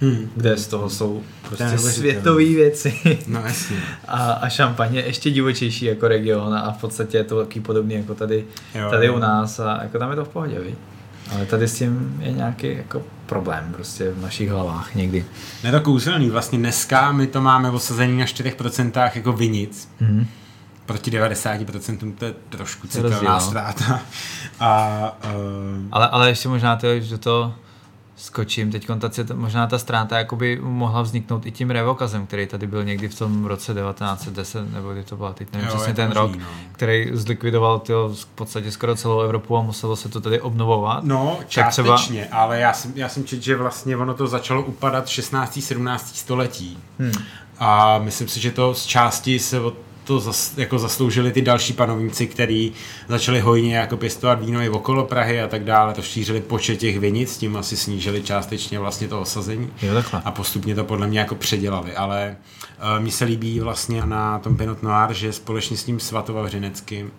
Hmm. kde z toho jsou prostě světové věci. No jasně. A, a šampaň je ještě divočejší jako region a v podstatě je to taky podobný jako tady, Jo, tady jo. u nás a jako tam je to v pohodě, viď? Ale tady s tím je nějaký jako problém prostě v našich hlavách někdy. Je to kouzelný, vlastně dneska my to máme osazený na 4% jako vinic, Mhm. Proti 90% to je trošku citelná no. ztráta. A uh, Ale, ale ještě možná to, že to skočím, teď ta, možná ta ztráta jakoby mohla vzniknout i tím revokazem, který tady byl někdy v tom roce 1910, nebo kdy to byla, teď nevím Jo, přesně ten možný, rok, no. který zlikvidoval tyjo, v podstatě skoro celou Evropu a muselo se to tady obnovovat. No, Tak částečně, třeba... ale já jsem, já jsem četl, že vlastně ono to začalo upadat 16. 17. století. Hmm. A myslím si, že to z části se o to zas, jako zasloužili ty další panovníci, kteří začali hojně jako pěstovat víno i okolo Prahy a tak dále, to šířili počet těch vinic, tím asi snížili částečně vlastně to osazení Jo, takhle. a postupně to podle mě jako předělali, ale uh, mně se líbí vlastně na tom Pinot Noir, že společně s tím Svatova Vřineckým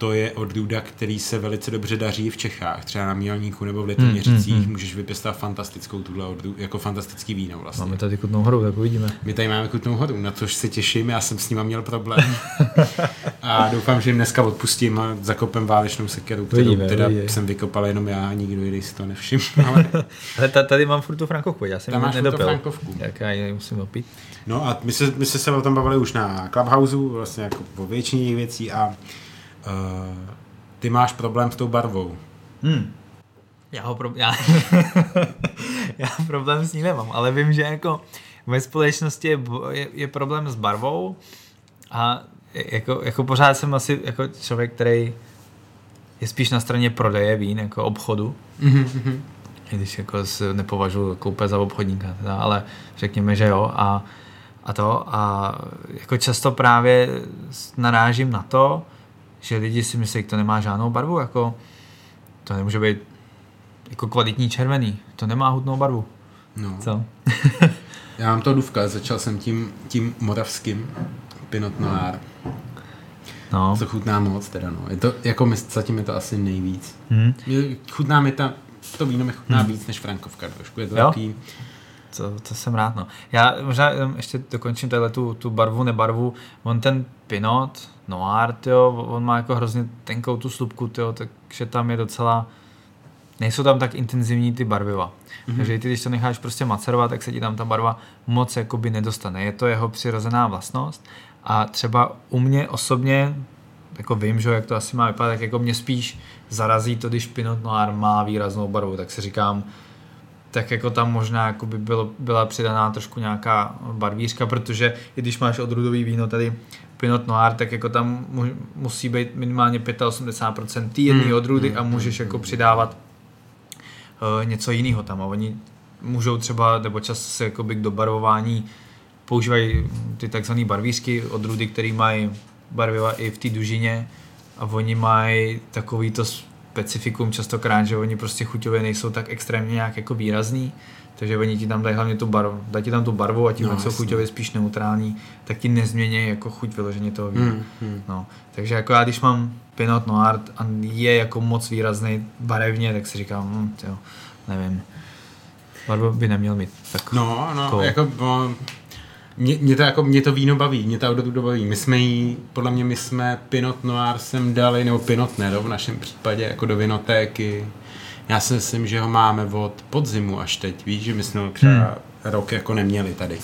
to je odrůda, který se velice dobře daří v Čechách, třeba na Mělníku nebo v Litoměřicích, Hmm, hmm, můžeš vypěstovat fantastickou tuhle odrůdu, jako fantastický víno vlastně. Máme tady Kutnou horu, tak uvidíme. My tady máme Kutnou horu, na což se těším, já jsem s nima měl problém. a doufám, že jim dneska odpustím a zakopem válečnou sekeru, kterou Uvidíme, teda uvidíme. jsem vykopal jenom já nikdo jiný si to nevšiml. Ale Ale ta, tady mám furt tu frankovku, já jsem Tam máš nedopil. frankovku. Jak já ji musím opít. No a my se, my se, se o tom bavili už na Clubhouse, vlastně jako o většině věcí a ty máš problém s tou barvou. Hmm. Já ho pro... já... já problém s ní nemám, ale vím, že jako ve společnosti je, je, je problém s barvou a jako, jako pořád jsem asi jako člověk, který je spíš na straně prodeje vín, jako obchodu, Mm-hmm. i když jako se nepovažuji koupe za obchodníka, teda, ale řekněme, že jo. A, a to a jako často právě narážím na to, že lidi si myslí, že to nemá žádnou barvu, jako to nemůže být jako kvalitní červený, to nemá hutnou barvu. No. Co? Já mám to duvka, začal jsem tím, tím moravským Pinot Noir. No. To chutná moc teda, no. Je to, jako my, zatím je to asi nejvíc. Hm. Mě- Chutná mi ta, to víno mi chutná víc než Frankovka trošku. Je to Jo? takový, To, to jsem rád, no. Já možná jenom ještě dokončím tahle tu, tu barvu, nebarvu. On ten Pinot Noir, tyjo, on má jako hrozně tenkou tu slupku, tyjo, takže tam je docela, nejsou tam tak intenzivní ty barviva. Mm-hmm. Takže i ty, když to necháš prostě macerovat, tak se ti tam ta barva moc jakoby nedostane. Je to jeho přirozená vlastnost a třeba u mě osobně, jako vím, že jak to asi má vypadat, tak jako mě spíš zarazí to, když Pinot Noir má výraznou barvu, tak si říkám, tak jako tam možná jako by bylo, byla přidaná trošku nějaká barvířka, protože i když máš odrůdový víno tady Pinot Noir, tak jako tam mu, musí být minimálně 85% té jedné Hmm, odrůdy hmm, a můžeš hmm, jako přidávat uh, něco jiného tam. A oni můžou třeba, nebo často se jakoby k dobarvování používají ty takzvané barvířky, odrůdy, které mají barviva i v té dužině a oni mají takový to specifikum častokrát, že oni prostě chuťově nejsou tak extrémně nějak jako výrazný, takže oni ti tam dají hlavně tu barvu, dají ti tam tu barvu a tím, No, jak jsou chuťově spíš neutrální, tak ti nezmění jako chuť vyloženě toho vína. Hmm, hmm. No, takže jako já když mám Pinot Noir a je jako moc výrazný barevně, tak si říkám, hm, jo, nevím, barvu by neměl mít. Tak No, no, jako, no, mě, mě, to jako, mě to víno baví, mě ta odrůda baví. My jsme jí, podle mě my jsme Pinot Noir sem dali, nebo Pinot Nero v našem případě, jako do vinotéky. Já si myslím, že ho máme od podzimu až teď, víš, že my jsme ho třeba hmm. rok jako neměli tady.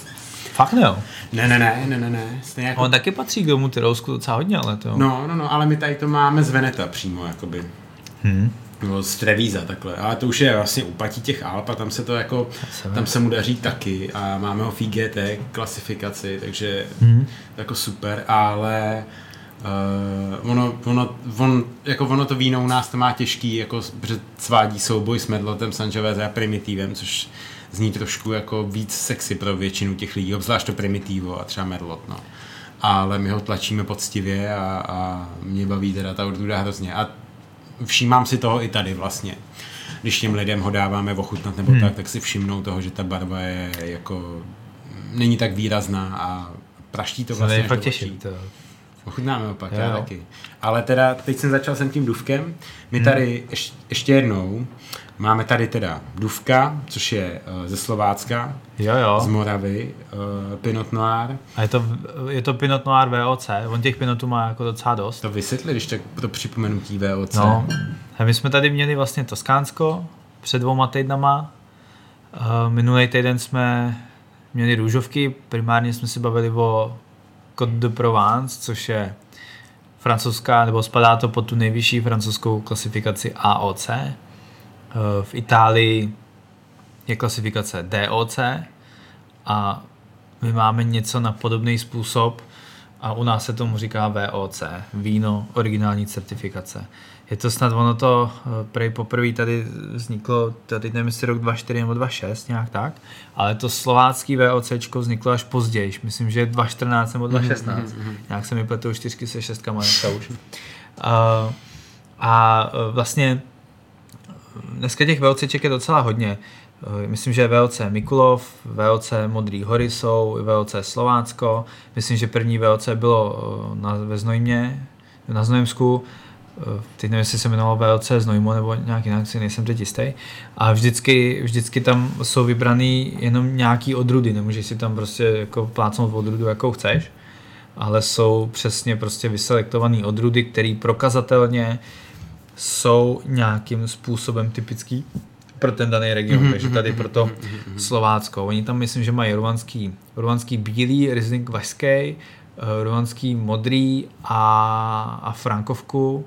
fakt ne, jo. Ne, ne, ne, ne, ne, ne. Stejně jako... On taky patří k tomu Tyrousku docela hodně, ale to. No, no, no, ale my tady to máme z Veneta přímo, jakoby. Hmm. Nebo z Trevíza takhle, ale to už je vlastně upatí těch Alp a tam se to jako, tam se mu daří taky a máme ho v IGT klasifikaci, takže Hmm. jako super, ale uh, ono, ono, on, jako ono to víno u nás to má těžký, jako svádí souboj s Medlotem, Sangiovese a Primitivem, což zní trošku jako víc sexy pro většinu těch lidí, obzvlášť to Primitivo a třeba Merlot, no. Ale my ho tlačíme poctivě a, a mě baví teda ta odrůda hrozně. A všímám si toho i tady vlastně. Když těm lidem ho dáváme ochutnat nebo hmm. tak, tak si všimnou toho, že ta barva je jako není tak výrazná a praští to vlastně až fakt. To. Ochutnáme opak, Jo, já taky. Ale teda, teď jsem začal jsem tím duvkem. My tady ješ, ještě jednou máme tady teda duvka, což je uh, ze Slovácka, Jo, z jo. Moravy, uh, Pinot Noir. A je to, je to Pinot Noir VOC. On těch Pinotů má jako docela dost. To vysvětli, když tak pro připomenutí VOC. No, a my jsme tady měli vlastně Toskánsko před dvouma týdnama. Uh, minulý týden jsme měli růžovky, primárně jsme si bavili o Côte de Provence, což je francouzská, nebo spadá to pod tu nejvyšší francouzskou klasifikaci AOC. Uh, v Itálii je klasifikace DOC a my máme něco na podobný způsob a u nás se tomu říká VOC, víno originální certifikace. Je to snad ono to eh, prej poprvé tady vzniklo, teď nevím jestli rok 24 nebo 26, nějak tak, ale to slovácký VOC vzniklo až později, myslím, že 2014 nebo 2016, nějak se mi pletou čtyřky se šestkama dneska už. Uh, a eh, vlastně dneska těch VOCček je docela hodně. Eh, Myslím, že VOC Mikulov, VOC Modrý hory jsou, VOC Slovácko. Myslím, že první VOC bylo eh, na, ve Znojmě, na Znojemsku. Eh, Teď nevím, jestli se jmenovalo VOC Znojmo nebo nějak jinak, si nejsem teď jistý. A vždycky, vždycky tam jsou vybraný jenom nějaký odrudy, nemůžeš si tam prostě jako plácnout odrudu, jakou chceš ale jsou přesně prostě vyselektované odrudy, které prokazatelně jsou nějakým způsobem typický pro ten daný region, mm-hmm, takže tady pro to Slovácko. Oni tam myslím, že mají ruanský, ruanský bílý, Riesling vašský, eh, ruanský modrý a, a frankovku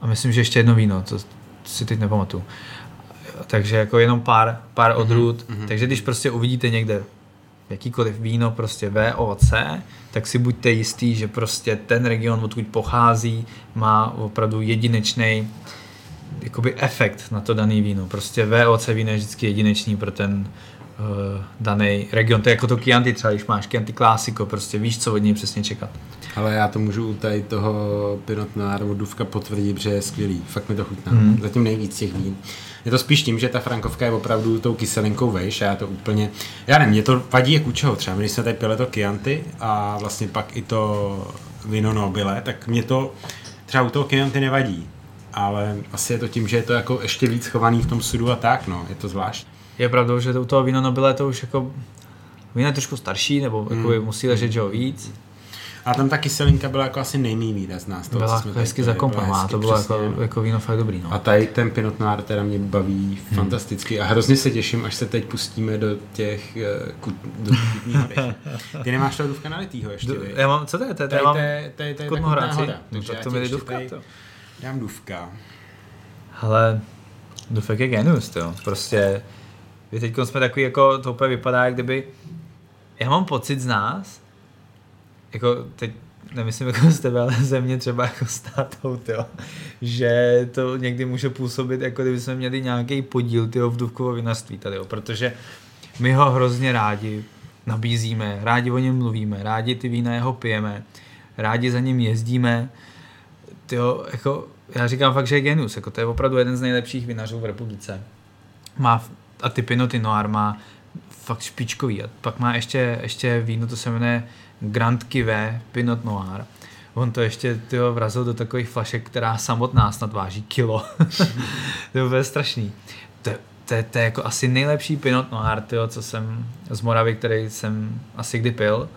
a myslím, že ještě jedno víno, to si teď nepamatuju. Takže jako jenom pár, pár odrůd, mm-hmm. takže když prostě uvidíte někde jakýkoliv víno prostě VOC, tak si buďte jistý, že prostě ten region, odkud pochází, má opravdu jedinečný jakoby efekt na to daný víno. Prostě VOC víno je vždycky jedinečný pro ten uh, daný region. To je jako to Chianti třeba, když máš Chianti Classico, prostě víš, co od něj přesně čekat. Ale já to můžu u tady toho Pinot Noir nebo Duvka potvrdit, že je skvělý. Fakt mi to chutná. Hmm. Mm. Zatím nejvíc těch vín. Je to spíš tím, že ta frankovka je opravdu tou kyselinkou vejš a já to úplně... Já nevím, mě to vadí jak u čeho třeba. Když jsme tady pili to Chianti a vlastně pak i to víno Nobile, tak mě to třeba u toho Chianti nevadí. Ale asi je to tím, že je to jako ještě víc chovaný v tom sudu a tak, no. Je to zvlášť. Je pravdou, že u toho víno Nobile to už jako víno je trošku starší, nebo hmm. musí ležet, že jo, víc. A tam ta kyselinka byla jako asi nejméně výrazná z toho, Byla co jsme tady hezky hezky, to bylo přesně, jako, no. jako víno fakt dobrý. No. A tady ten Pinot Noir teda mě baví hmm. fantasticky a hrozně se těším, až se teď pustíme do těch uh, kut, do. Ty nemáš toho duvka nalitýho ještě, D- vy? já mám, co to je? To je, to Tady tady to je ta Kutnou Kutná Horáci. hora, No, takže to mi duvka, tady. Dám duvka. Ale Dufek je genius, jo. Prostě vy teď jsme takový, jako to úplně vypadá, jak kdyby, já mám pocit z nás, jako teď nemyslím jako z tebe, ale ze mě třeba jako státou, tyjo, že to někdy může působit, jako kdyby jsme měli nějaký podíl tyjo, v duvkovo vinařství tady, protože my ho hrozně rádi nabízíme, rádi o něm mluvíme, rádi ty vína jeho pijeme, rádi za ním jezdíme, tyjo, jako, já říkám fakt, že je genius, jako to je opravdu jeden z nejlepších vinařů v republice. Má, a ty Pinoty Noir má fakt špičkový. A pak má ještě, ještě víno, to se jmenuje Grand Kivé Pinot Noir. On to ještě tyho vrazil do takových flašek, která samotná snad váží kilo. to je úplně strašný. To, to, to, je jako asi nejlepší Pinot Noir, tyjo, co jsem z Moravy, který jsem asi kdy pil.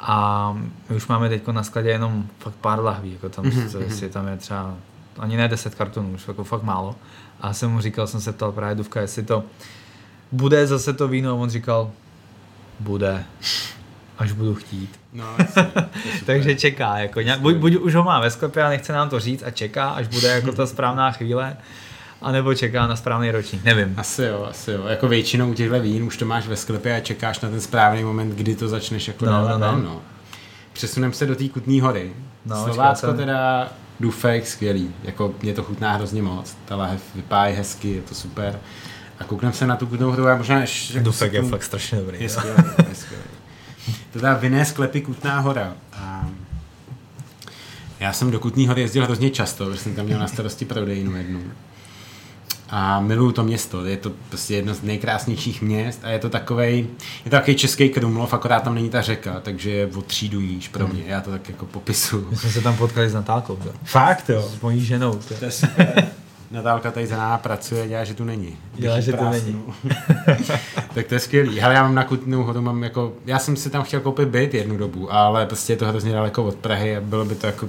A my už máme teď na skladě jenom fakt pár lahví, jako tam, mm-hmm. tam je třeba ani ne 10 kartonů, už jako fakt málo. A jsem mu říkal, jsem se ptal právě Duvka, jestli to bude zase to víno a on říkal, bude, až budu chtít. No, jasně, Takže čeká, jako nějak, buď, buď už ho má ve sklepě a nechce nám to říct a čeká, až bude jako ta správná chvíle, anebo čeká na správný ročník, nevím. Asi jo, asi jo. Jako většinou těchto vín už to máš ve sklepě a čekáš na ten správný moment, kdy to začneš jako no, dávat no, no. no. Přesunem se do té Kutní hory. No, Slovácko to... teda Dufek, skvělý. Jako mě to chutná hrozně moc. Ta lahev vypadá hezky, je to super. A kouknem se na tu kutnou hru a možná ještě... Dufek je fakt strašně dobrý. Je skvělý, je skvělý. Teda vinné sklepy Kutná hora. A já jsem do Kutní hory jezdil hrozně často, protože jsem tam měl na starosti prodejnu jednu. A miluju to město, je to prostě jedno z nejkrásnějších měst a je to takový, je to takový český Krumlov, akorát tam není ta řeka, takže je o třídu níž pro mě, já to tak jako popisu. My jsme se tam potkali s Natálkou, jo? Fakt jo? S mojí ženou. To, to je super. Natálka tady za náma pracuje, dělá, že tu není. Dělá, že tu není. tak to je skvělý. Hele, já mám na Kutnou hodu, mám jako, já jsem si tam chtěl koupit byt jednu dobu, ale prostě je to hrozně daleko od Prahy a bylo by to jako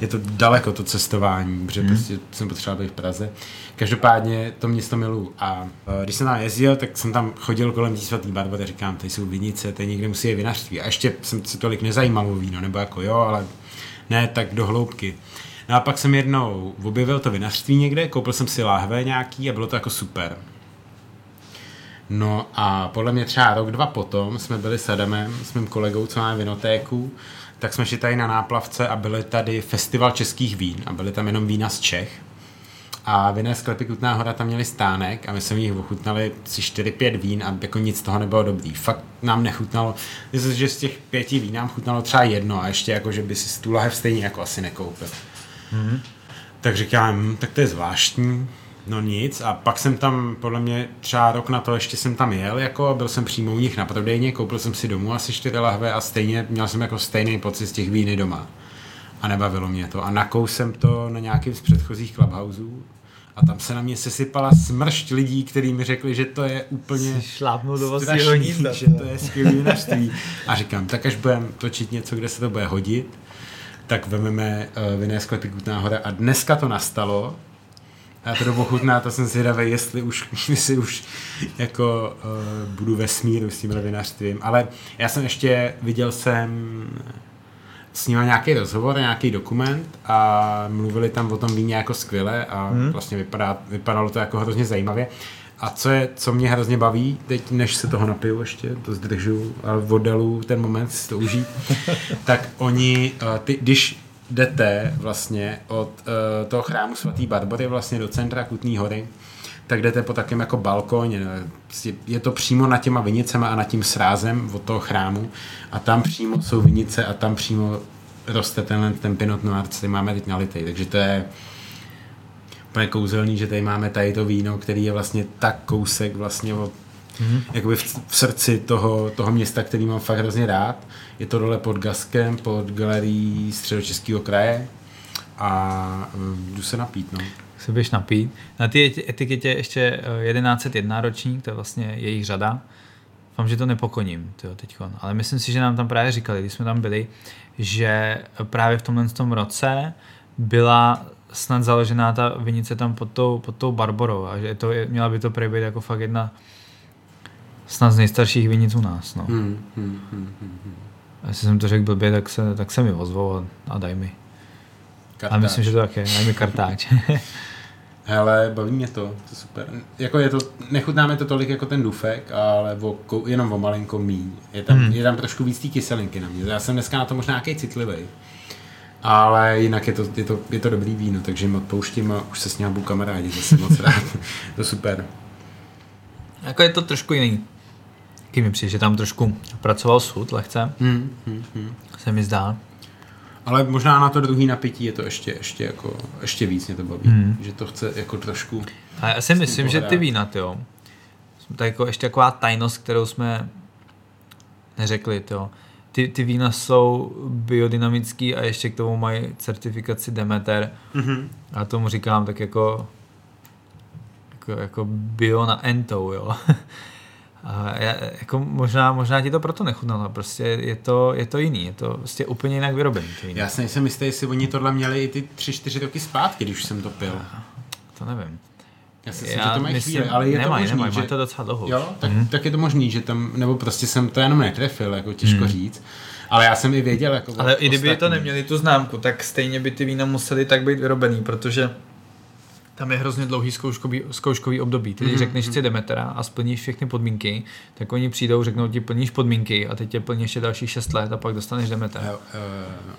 je to daleko to cestování, protože hmm. prostě jsem potřeboval být v Praze. Každopádně to město milu a uh, když jsem tam jezdil, tak jsem tam chodil kolem té svatý Barbory a říkám, tady jsou vinice, tady někde musí je vinařství. A ještě jsem se tolik nezajímal o víno, nebo jako jo, ale ne tak do hloubky. No a pak jsem jednou objevil to vinařství někde, koupil jsem si láhve nějaký a bylo to jako super. No a podle mě třeba rok, dva potom jsme byli s Adamem, s mým kolegou, co máme vinotéku, tak jsme šli tady na náplavce a byly tady festival českých vín a byly tam jenom vína z Čech. A vinné sklepy Kutná hora tam měli stánek a my jsme jich ochutnali si 4-5 vín a jako nic z toho nebylo dobrý. Fakt nám nechutnalo, myslím, že z těch pěti vín nám chutnalo třeba jedno a ještě jako, že by si tu lahev stejně jako asi nekoupil. Mm-hmm. Tak říkám, hm, tak to je zvláštní, no nic. A pak jsem tam, podle mě třeba rok na to ještě jsem tam jel, jako byl jsem přímo u nich na prodejně, koupil jsem si domů asi čtyři lahve a stejně měl jsem jako stejný pocit z těch víny doma. A nebavilo mě to. A nakous jsem to na nějakým z předchozích clubhouseů a tam se na mě sesypala smršť lidí, kteří mi řekli, že to je úplně šlápnout do vlastního že to je skvělé vinařství. A říkám, tak až budeme točit něco, kde se to bude hodit, tak vememe uh, vinné sklepy Kutná hora a dneska to nastalo. Já to dobu chutná, to jsem zvědavý, jestli už, jestli už jako uh, budu ve smíru s tím vinařstvím. Ale já jsem ještě, viděl jsem s ním nějaký rozhovor, nějaký dokument a mluvili tam o tom víně jako skvěle a hmm. vlastně vypadá, vypadalo to jako hrozně zajímavě. A co, je, co mě hrozně baví, teď než se toho napiju ještě, to zdržu, ale v oddalu ten moment si to užít, tak oni, eh, ty, když jdete vlastně od uh, toho chrámu svatý Barbory vlastně do centra Kutní hory, tak jdete po takém jako balkóně. Prostě je to přímo nad těma vinicema a nad tím srázem od toho chrámu a tam přímo jsou vinice a tam přímo roste tenhle ten Pinot Noir, co máme teď nalitej. Takže to je úplně kouzelný, že tady máme tady to víno, který je vlastně tak kousek vlastně od, mm-hmm. jakoby v, v, srdci toho, toho města, který mám fakt hrozně rád. Je to dole pod Gaskem, pod galerií středočeského kraje a uh, jdu se napít, no. Se běž napít. Na té etiketě ještě 1101 eh, ročník, to je vlastně jejich řada. Vám, že to nepokoním, tyjo, teďkon. ale myslím si, že nám tam právě říkali, když jsme tam byli, že právě v tomhle tom roce byla snad založená ta vinice tam pod tou, pod tou Barborou a že to je, měla by to být jako fakt jedna snad z nejstarších vinic u nás. No. Hmm, hmm, hmm, hmm. hmm. Jestli jsem to řekl blbě, tak se, tak se mi ozvou a, a daj mi. Kartáč. A myslím, že to tak je, daj mi kartáč. Hele, baví mě to, to je super. Jako je to, nechutnáme to tolik jako ten dufek, ale o, jenom o malinko míň. Je tam, hmm. je tam trošku víc té kyselinky na mě. Já jsem dneska na to možná nějaký citlivý. Ale jinak je to, je, to, je to dobrý víno, takže jim odpouštím a už se s ním budu kamarádi, zase moc rád. to super. Jako je to trošku jiný. Taky mi přijde, že tam trošku pracoval sud lehce. Hmm, hmm, hmm. Se mi zdá. Ale možná na to druhý napití je to ještě, ještě, jako, ještě víc mě to baví. Hmm. Že to chce jako trošku... A já si myslím, že ty vína, jo, to je jako ještě taková tajnost, kterou jsme neřekli, jo. Ty, ty vína jsou biodynamický a ještě k tomu mají certifikaci Demeter. Mm-hmm. A tomu říkám tak jako jako, jako bio na entou, jo. A já, jako možná, možná ti to proto nechutnalo, prostě je to, je to jiný, je to prostě úplně jinak vyrobený. Já si nejsem jistý, jestli oni tohle měli i ty tři, čtyři roky zpátky, když jsem to pil. To nevím. Já si myslím, že to mají myslím, chvíli, ale je nemaj, to možný, nemaj, že... to docela dlouho. Jo, tak, mm. tak, je to možný, že tam, nebo prostě jsem to jenom netrefil, jako těžko mm. říct. Ale já jsem i věděl, jako Ale i kdyby ostatní. to neměli tu známku, tak stejně by ty vína musely tak být vyrobený, protože tam je hrozně dlouhý zkouškový, zkouškový období. Ty, když mm-hmm. řekneš si Demetera a splníš všechny podmínky, tak oni přijdou, řeknou ti plníš podmínky a teď tě plní ještě dalších 6 let a pak dostaneš Demeter. Jo, jo, jo.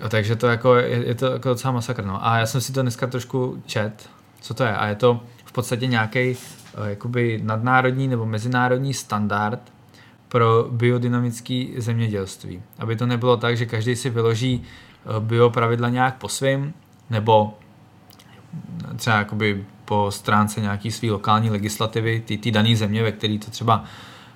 Jo, takže to jako, je, je to jako docela masakr. No. A já jsem si to dneska trošku čet, co to je. A je to v podstatě nějaký uh, jakoby nadnárodní nebo mezinárodní standard pro biodynamické zemědělství. Aby to nebylo tak, že každý si vyloží uh, biopravidla nějak po svým, nebo třeba jakoby po stránce nějaký svý lokální legislativy, ty, ty dané země, ve který to třeba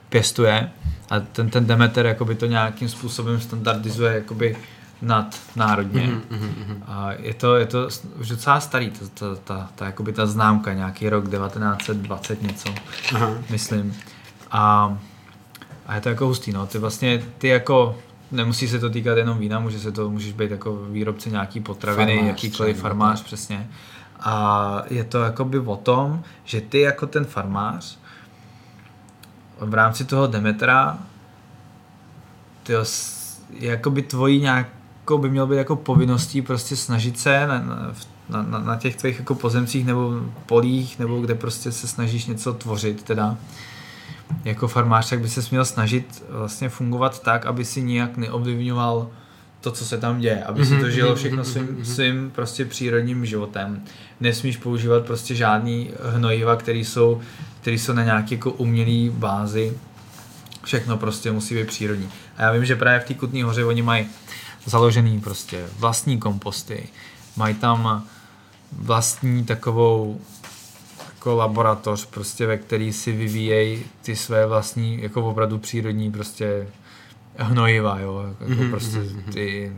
pěstuje a ten, ten Demeter jakoby to nějakým způsobem standardizuje jakoby nadnárodně. Mm-hmm, mm-hmm. A je to, je to už docela starý, ta, ta, ta, ta, jakoby ta známka, nějaký rok 1920 něco, Aha. myslím. A, a je to jako hustý, no. Ty vlastně, ty jako nemusí se to týkat jenom vína, může se to, můžeš být jako výrobce nějaký potraviny, farmář, jakýkoliv farmář, přesně. A je to jakoby o tom, že ty jako ten farmář v rámci toho Demetra ty jakoby tvojí nějakou by mělo být jako povinností prostě snažit se na, na, na, na těch tvých jako pozemcích nebo polích, nebo kde prostě se snažíš něco tvořit teda jako farmář, tak by se měl snažit vlastně fungovat tak, aby si nijak neovlivňoval to, co se tam děje, aby si to žilo mhm, všechno mhm, svým, mhm, svým prostě přírodním životem. Nesmíš používat prostě žádný hnojiva, které jsou, který jsou na nějaké jako umělé bázi. Všechno prostě musí být přírodní. A já vím, že právě v té Kutní hoře oni mají založený prostě vlastní komposty, mají tam vlastní takovou jako laboratoř, prostě ve který si vyvíjejí ty své vlastní, jako opravdu přírodní prostě hnojiva, jo, jako mm-hmm, prostě mm-hmm. ty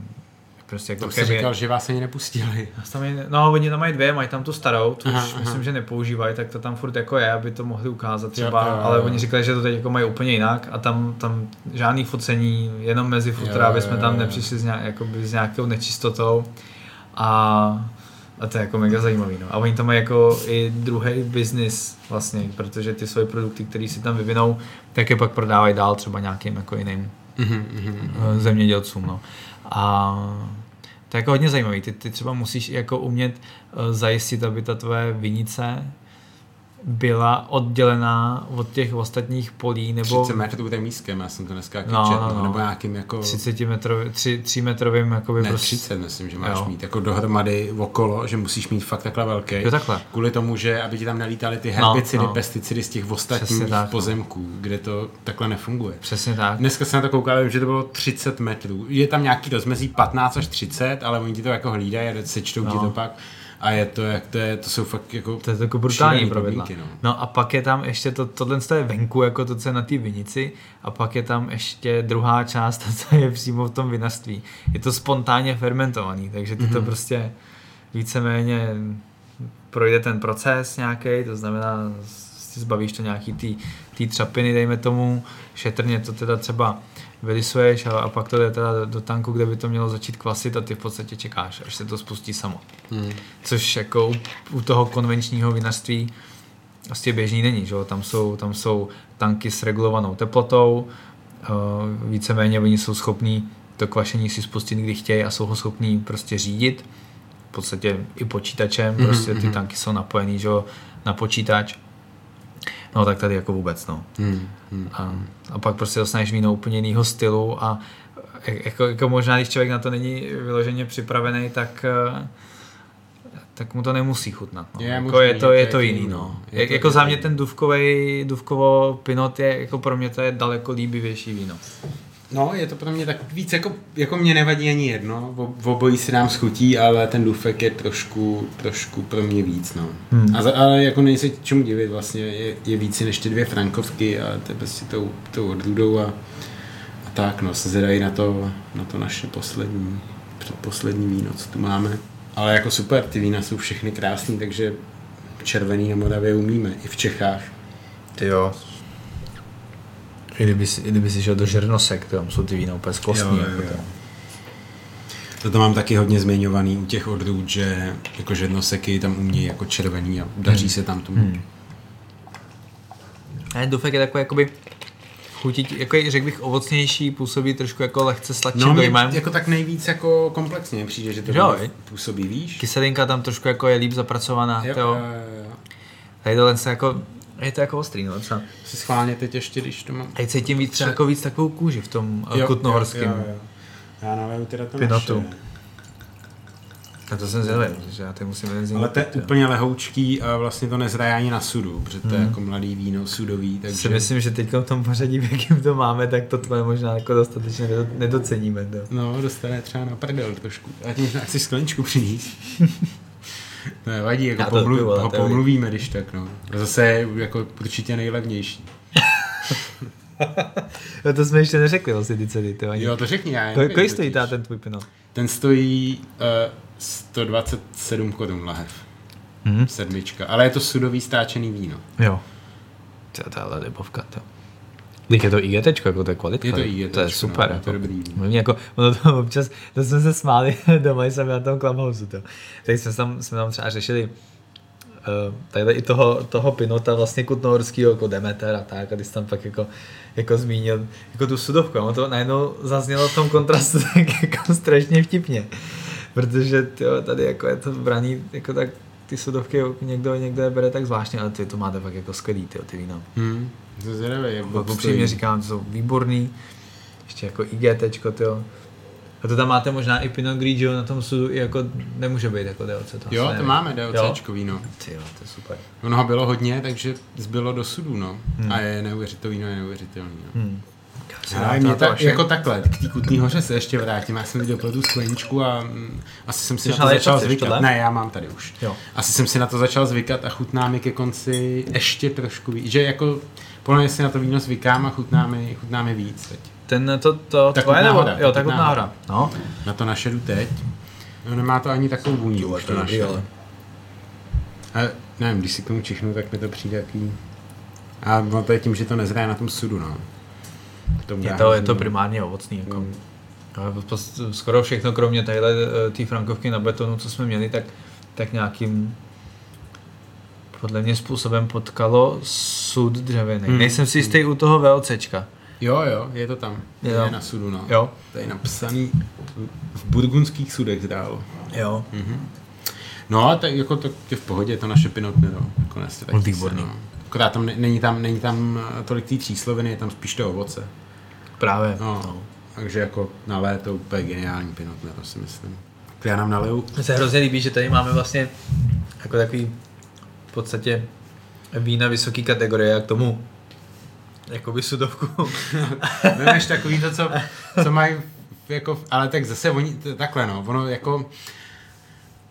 Prostě jako to jsi říkal, že vás ani nepustili. Tam je, no, oni tam mají dvě, mají tam tu starou, tu aha, už aha. myslím, že nepoužívají, tak to tam furt jako je, aby to mohli ukázat třeba, jo, jo, jo. ale oni říkali, že to teď jako mají úplně jinak a tam, tam žádný focení, jenom mezi futra, aby jsme tam nepřišli s, nějak, jakoby, s nějakou nečistotou a, a to je jako mega zajímavý. No. A oni tam mají jako i druhý biznis vlastně, protože ty svoje produkty, které si tam vyvinou, tak je pak prodávají dál třeba nějakým jako jiným mm-hmm. zemědělcům. No. A to je jako hodně zajímavý. Ty, ty třeba musíš jako umět uh, zajistit, aby ta tvoje vinice byla oddělená od těch ostatních polí, nebo... 30 metrů tím místkem, já jsem to dneska no, čet, no, no. nebo nějakým jako... 30 metrový, 3, 3 metrovým jakoby ne, prostě... 30 myslím, že máš jo. mít jako dohromady okolo, že musíš mít fakt takhle velký. Jo, takhle. Kvůli tomu, že aby ti tam nelítaly ty herbicidy, no, no. pesticidy z těch ostatních tak, no. pozemků, no. kde to takhle nefunguje. Přesně tak. Dneska jsem na to koukal, že to bylo 30 metrů. Je tam nějaký rozmezí 15 až 30, ale oni ti to jako hlídají a sečtou no. ti to pak a je to, jak to je, to jsou fakt jako To je jako brutální pravidla. No. no. a pak je tam ještě to, tohle je venku, jako to, co je na té vinici a pak je tam ještě druhá část, to, co je přímo v tom vinařství. Je to spontánně fermentovaný, takže ty mm-hmm. to mhm. prostě víceméně projde ten proces nějaký, to znamená, si zbavíš to nějaký té třapiny, dejme tomu, šetrně to teda třeba vylisuješ a, a pak to jde teda do, do tanku, kde by to mělo začít kvasit a ty v podstatě čekáš, až se to spustí samo. Hmm. Což jako u, u toho konvenčního vinařství vlastně běžný není, že? Tam, jsou, tam jsou tanky s regulovanou teplotou, uh, víceméně oni jsou schopní to kvašení si spustit, kdy chtějí a jsou ho schopní prostě řídit v podstatě i počítačem, mm-hmm. prostě ty tanky jsou napojený že, na počítač. No tak tady jako vůbec, no. Hmm, hmm. A, a pak prostě dostaneš víno úplně jiného stylu a jako, jako možná, když člověk na to není vyloženě připravený, tak eh, tak mu to nemusí chutnat. No. Je jako možný, je, to, je to jiný. No. Je Je to jako za jiný. mě ten duvkovej, duvkovo pinot je, jako pro mě to je daleko líbivější víno. No, je to pro mě tak víc, jako, jako mě nevadí ani jedno, v, obojí si nám schutí, ale ten dufek je trošku, trošku pro mě víc, no. Hmm. A ale jako nejsi čemu divit, vlastně je, je víc než ty dvě frankovky a to je prostě tou, tou odrůdou a, a tak, no, se zvedají na to, na to naše poslední, předposlední víno, co tu máme. Ale jako super, ty vína jsou všechny krásný, takže červený na Moravě umíme, i v Čechách. Ty jo. I kdyby, si, i kdyby si šel do Žernosek, tam jsou ty vína úplně skvostný. Jo, jo, jako jo. to. To mám taky hodně zmiňovaný u těch odrůd, že jako žednoseky tam umějí jako červený a daří Hmm. se tam tomu. Hmm. A ten dufek je takový jakoby chutí, jako řekl bych ovocnější, působí trošku jako lehce sladším No, mě dojmem. jako tak nejvíc jako komplexně přijde, že to Jo, působí, víš? Kyselinka tam trošku jako je líp zapracovaná. Jo, Jo, jo, jo, jo. Tady tohle se jako, je to jako ostrý, no třeba. Si schválně teď ještě, když to mám... Teď cítím víc, třeba jako víc takovou kůži v tom Jo, jo, kutnohorském. jo, jo, jo. Já naleju teda to Pinotu. naše. Na to jsem zvědavý, protože já teď musím jeden nich Ale to je úplně lehoučký a vlastně to nezraje ani na sudu, protože to je jako mladý víno sudový, takže... Si myslím, že teď v tom pořadí, v jakým to máme, tak to tvoje možná jako dostatečně nedo- nedoceníme. To. No, dostane třeba na prdel trošku. A ti možná chci skleničku přinést. to nevadí, jako Já to pomluv, piju, ale ho pomluvíme, když tak, no. Zase je jako určitě nejlevnější. No to jsme ještě neřekli vlastně ty ceny. To ani. Jo, to řekni, já to, nevím kolik stojí ta ten tvůj pinot? Ten stojí uh, 127 korun lahev. Mhm. Sedmička. Ale je to sudový stáčený víno. Jo. To, je ale libovka, to. Když je to IGT, jako to je kvalitka. Je to. IGT, To je super. no, je to jako. dobrý. Mě jako, ono to občas, to jsme se smáli doma, když jsme na tom Clubhouse, to. Teď jsme tam, jsme tam třeba řešili uh, tady i toho, toho Pinota vlastně kutnohorského, jako Demeter a tak, a když tam pak jako, jako zmínil, jako tu sudovku, ono to najednou zaznělo v tom kontrastu tak jako strašně vtipně, protože tyjo, tady jako je to braný, jako tak ty sudovky někdo někde je bere tak zvláštně, ale ty to máte fakt jako skvělý, tyjo, ty vína. Hmm. To je zvědavé, jak Jako Upřímně říkám, to jsou výborný, ještě jako IGT, tyjo. A to tam máte možná i Pinot Grigio na tom sudu, i jako nemůže být jako DLC. To Jo, to máme Jo? DLCčko víno. Ty jo, to je super. Ono ho bylo hodně, takže zbylo do sudu, no. Hmm. A je neuvěřitelný, víno je neuvěřitelný, no. Hmm. Ale mě tak, jako takhle, k té kutný hoře se ještě vrátím. Já jsem viděl pro tu skleničku a mm, asi jsem si Chceš na to začal to, zvykat. tohle? Ne, já mám tady už. Jo. Asi jsem si na to začal zvykat a chutná mi ke konci ještě trošku víc. Že jako podle mě si na to víno zvykám a chutná mi, chutná mi víc teď. Ten, to, to Tak tvoje nebo? hora, Jo, tak hora. hora. No. Na to naše jdu teď. No, nemá to ani takovou vůni už to naše. A nevím, když si k tomu čichnu, tak mi to přijde jaký... A no to je tím, že to nezraje na tom sudu, no. To Je to, je to primárně ovocný. Jako. Mm. Ale podstatě Skoro všechno, kromě téhle eh, té frankovky na betonu, co jsme měli, tak, tak nějakým podle mě způsobem potkalo sud dřevěný. Hmm. Nejsem si jistý u toho VOCčka. Jo, jo, je to tam. Je Jo. na sudu, no. Jo? To je napsaný v burgundských sudech zdálo. Jo. Mhm. No, a tak jako to je v pohodě, to naše Pinot Nero. Jako se, Výborný. No. Akorát tam ne- není tam, není tam eh, tolik té třísloviny, je tam spíš to ovoce. Právě. No. No. Takže jako na léto úplně geniální Pinot Nero si myslím. Tak Já nám naleju. Mně se hrozně líbí, že tady máme vlastně jako takový v podstatě vína vysoké kategorie a k tomu jakoby sudovku. Vemeš takový to, co, co mají jako, ale tak zase oni, takhle no, ono jako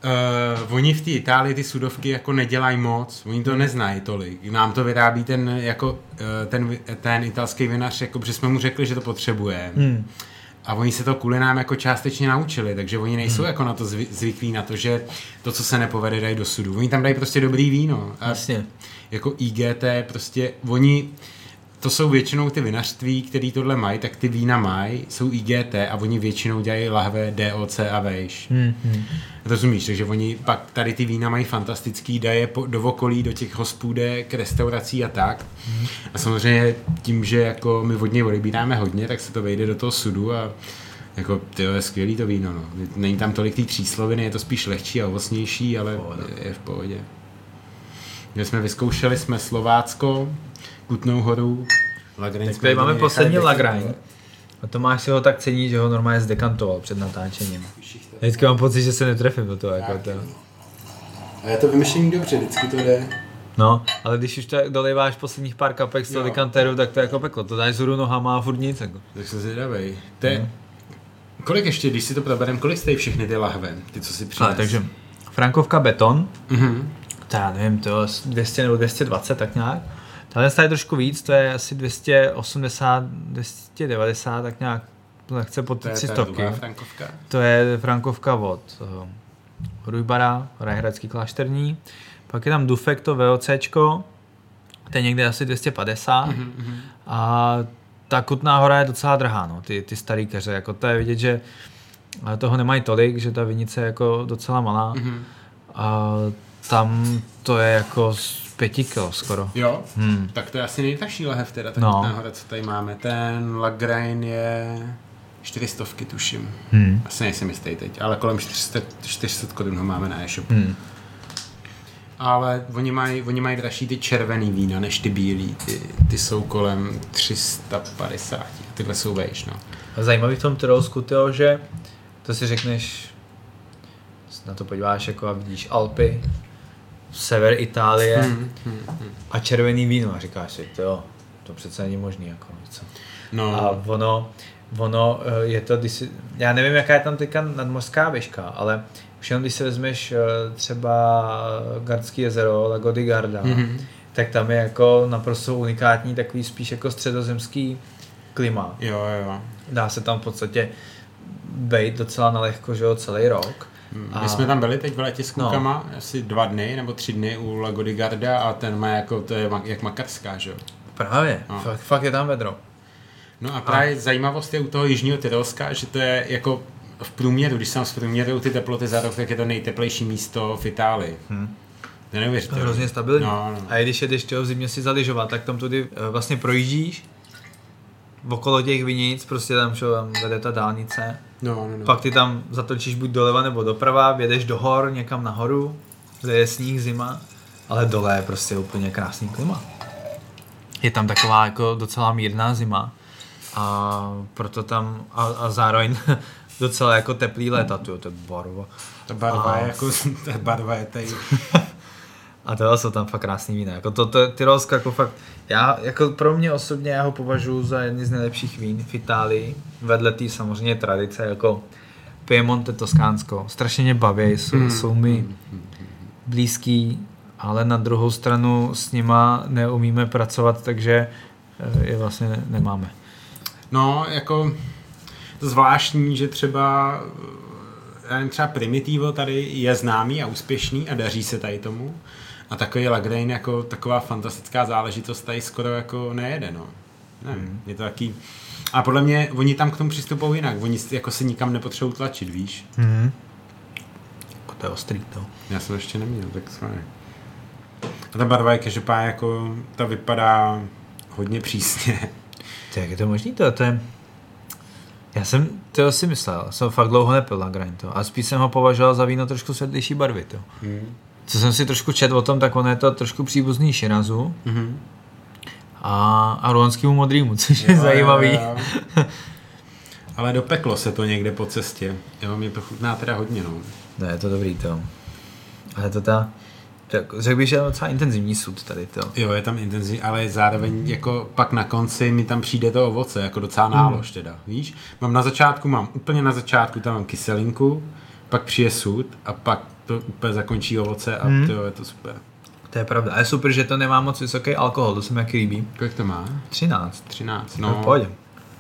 Uh, oni v té Itálii ty sudovky jako nedělají moc, oni to neznají tolik. Nám to vyrábí ten, jako, uh, ten, ten italský vinař, jako, protože jsme mu řekli, že to potřebuje. Hmm. A oni se to kvůli nám jako částečně naučili, takže oni nejsou jako na to zvy, zvyklí na to, že to, co se nepovede, dají do sudu. Oni tam dají prostě dobrý víno. A Jasně. jako IGT, prostě oni, to jsou většinou ty vinařství, který tohle mají, tak ty vína mají, jsou IGT a oni většinou dělají lahve DOC a vejš. Hmm. Hmm. Rozumíš, takže oni pak tady ty vína mají fantastický, dají je po, do okolí, do těch hospůdek, restaurací a tak. A samozřejmě tím, že jako my od něj odebíráme hodně, tak se to vejde do toho sudu a Jako, ty je skvělý to víno, no. Není tam tolik té třísloviny, je to spíš lehčí a ovocnější, ale Pohoda. je v pohodě. My jsme vyzkoušeli jsme Slovácko, Kutnou horu, Lagrange. Tak tady máme poslední Lagrange. A Tomáš si ho tak cení, že ho normálně zdekantoval před natáčením. Vždycky mám pocit, že se netrefím do toho. Jako to. A je to vymyšlení dobře, vždycky to jde. No, ale když už tak dolejváš posledních pár kapek z toho dekantéru, tak to je jako peklo. To dáš zhru nohama a furt nic. Jako. Tak jsem zvědavej. To je... Kolik ještě, když si to proberem, kolik stojí všechny ty lahve, ty, co si přines? Ale, takže Frankovka beton, Mhm. to já nevím, to je 200 nebo 220 tak nějak. Tahle je trošku víc, to je asi 280, 290 tak nějak, to nechce pod To je ta 300. druhá frankovka. To je Frankovka od uh, Rujbara, Rajhradský klášterní. Pak je tam Dufek, to VOCčko, to je někde asi 250. Mhm, mhm. A ta Kutná hora je docela drahá, no, ty, ty starý keře, jako to je vidět, že ale toho nemají tolik, že ta vinice je jako docela malá. Mhm. A tam to je jako pěti kilo skoro. Jo, Hmm. tak to je asi nejtažší lahev teda, tak No. nahoře, co tady máme. Ten Lagrange je 400 tuším. Hmm. Asi nejsem jistý teď, ale kolem 400, 400 korun ho máme na e-shopu. Hmm. Ale oni mají, oni mají dražší ty červený vína než ty bílý. Ty, ty jsou kolem 350. Tyhle jsou vejš, no. A zajímavý v tom Tyrolsku, tyjo, že to si řekneš, na to podíváš jako a vidíš Alpy, sever Itálie Hmm, hmm, hmm. a červený víno a říkáš si, jo, to přece není možný. Jako, víš co. No, A ono, ono eh, je to, když si, já nevím, jaká je tam teďka nadmořská výška, ale už jenom když si vezmeš eh, třeba Gardský jezero, Lago di Garda, Mhm. tak tam je jako naprosto unikátní takový spíš jako středozemský klima. jo, jo. Dá se tam v podstatě bejt docela na lehko, že jo, celý rok. My A- jsme tam byli teď v létě s No. klukama, asi dva dny nebo tři dny u Lago di Garda a ten má jako, to je jak makarská, že jo. Právě, No. fakt, fakt je tam vedro. No a právě a... zajímavost je u toho jižního Tyrolska, že to je jako v průměru, když se tam zprůměrují ty teploty za rok, tak je to nejteplejší místo v Itálii. Hm. To je neuvěřitelné. Hrozně stabilní. No, no. A i když jedeš těho v zimě si zaližovat, tak tam tudy eh, vlastně projíždíš okolo těch vinic, prostě tam, jo, tam vede ta dálnice. No, no, no. Pak ty tam zatočíš buď doleva nebo doprava, vědeš do hor, někam nahoru, kde je sníh, zima, ale dole je prostě úplně krásný klima. Je tam taková jako docela mírná zima a proto tam, a, a zároveň docela jako teplý léta, tyjo, to je barva. Ta barva A- je jako, ta barva je tady. A to jsou tam fakt krásný vína. Jako to, to Tyrolsko jako fakt, já, jako pro mě osobně já ho považuji za jedny z nejlepších vín v Itálii. Vedle té samozřejmě tradice jako Piemonte, Toskánsko. Strašně mě baví, jsou, Mm, jsou mi blízký, ale na druhou stranu s nima neumíme pracovat, takže eh, je vlastně ne- nemáme. No, jako zvláštní, že třeba já nevím, třeba Primitivo tady je známý a úspěšný a daří se tady tomu. A takový Lagrange jako taková fantastická záležitost tady skoro jako nejede, no. Nevím, Hmm. je to taký... A podle mě oni tam k tomu přistupují jinak. Oni jako se nikam nepotřebují tlačit, víš? Mm. To je ostrý to. Já jsem ještě neměl, tak sorry. A ta barva je každopádně jako, ta vypadá hodně přísně. To jak je to možný? To, to je... Já jsem to si myslel, jsem fakt dlouho nepil Lagrange to, a spíš jsem ho považoval za víno trošku světlejší barvy. To. Hmm. Co jsem si trošku četl o tom, tak ono je to trošku příbuzný Širazu Mhm. a, a ruanskému modrýmu, což je Jo, zajímavý. jo, jo. Ale dopeklo se to někde po cestě. Jo, mě to chutná teda hodně, no. Ne, je to dobrý to. Ale to ta, řekl bych, že je docela intenzivní sud tady to. Jo, je tam intenzivní, ale zároveň jako pak na konci mi tam přijde to ovoce, jako docela nálož teda, víš? Mám na začátku, mám úplně na začátku, tam mám kyselinku, pak přijde sud a pak to úplně zakončí ovoce a Hmm. to je to super. To je pravda. A je super, že to nemá moc vysoký alkohol, to se mi jaký líbí. Kolik to má? 13. 13, No. no. Pohodě.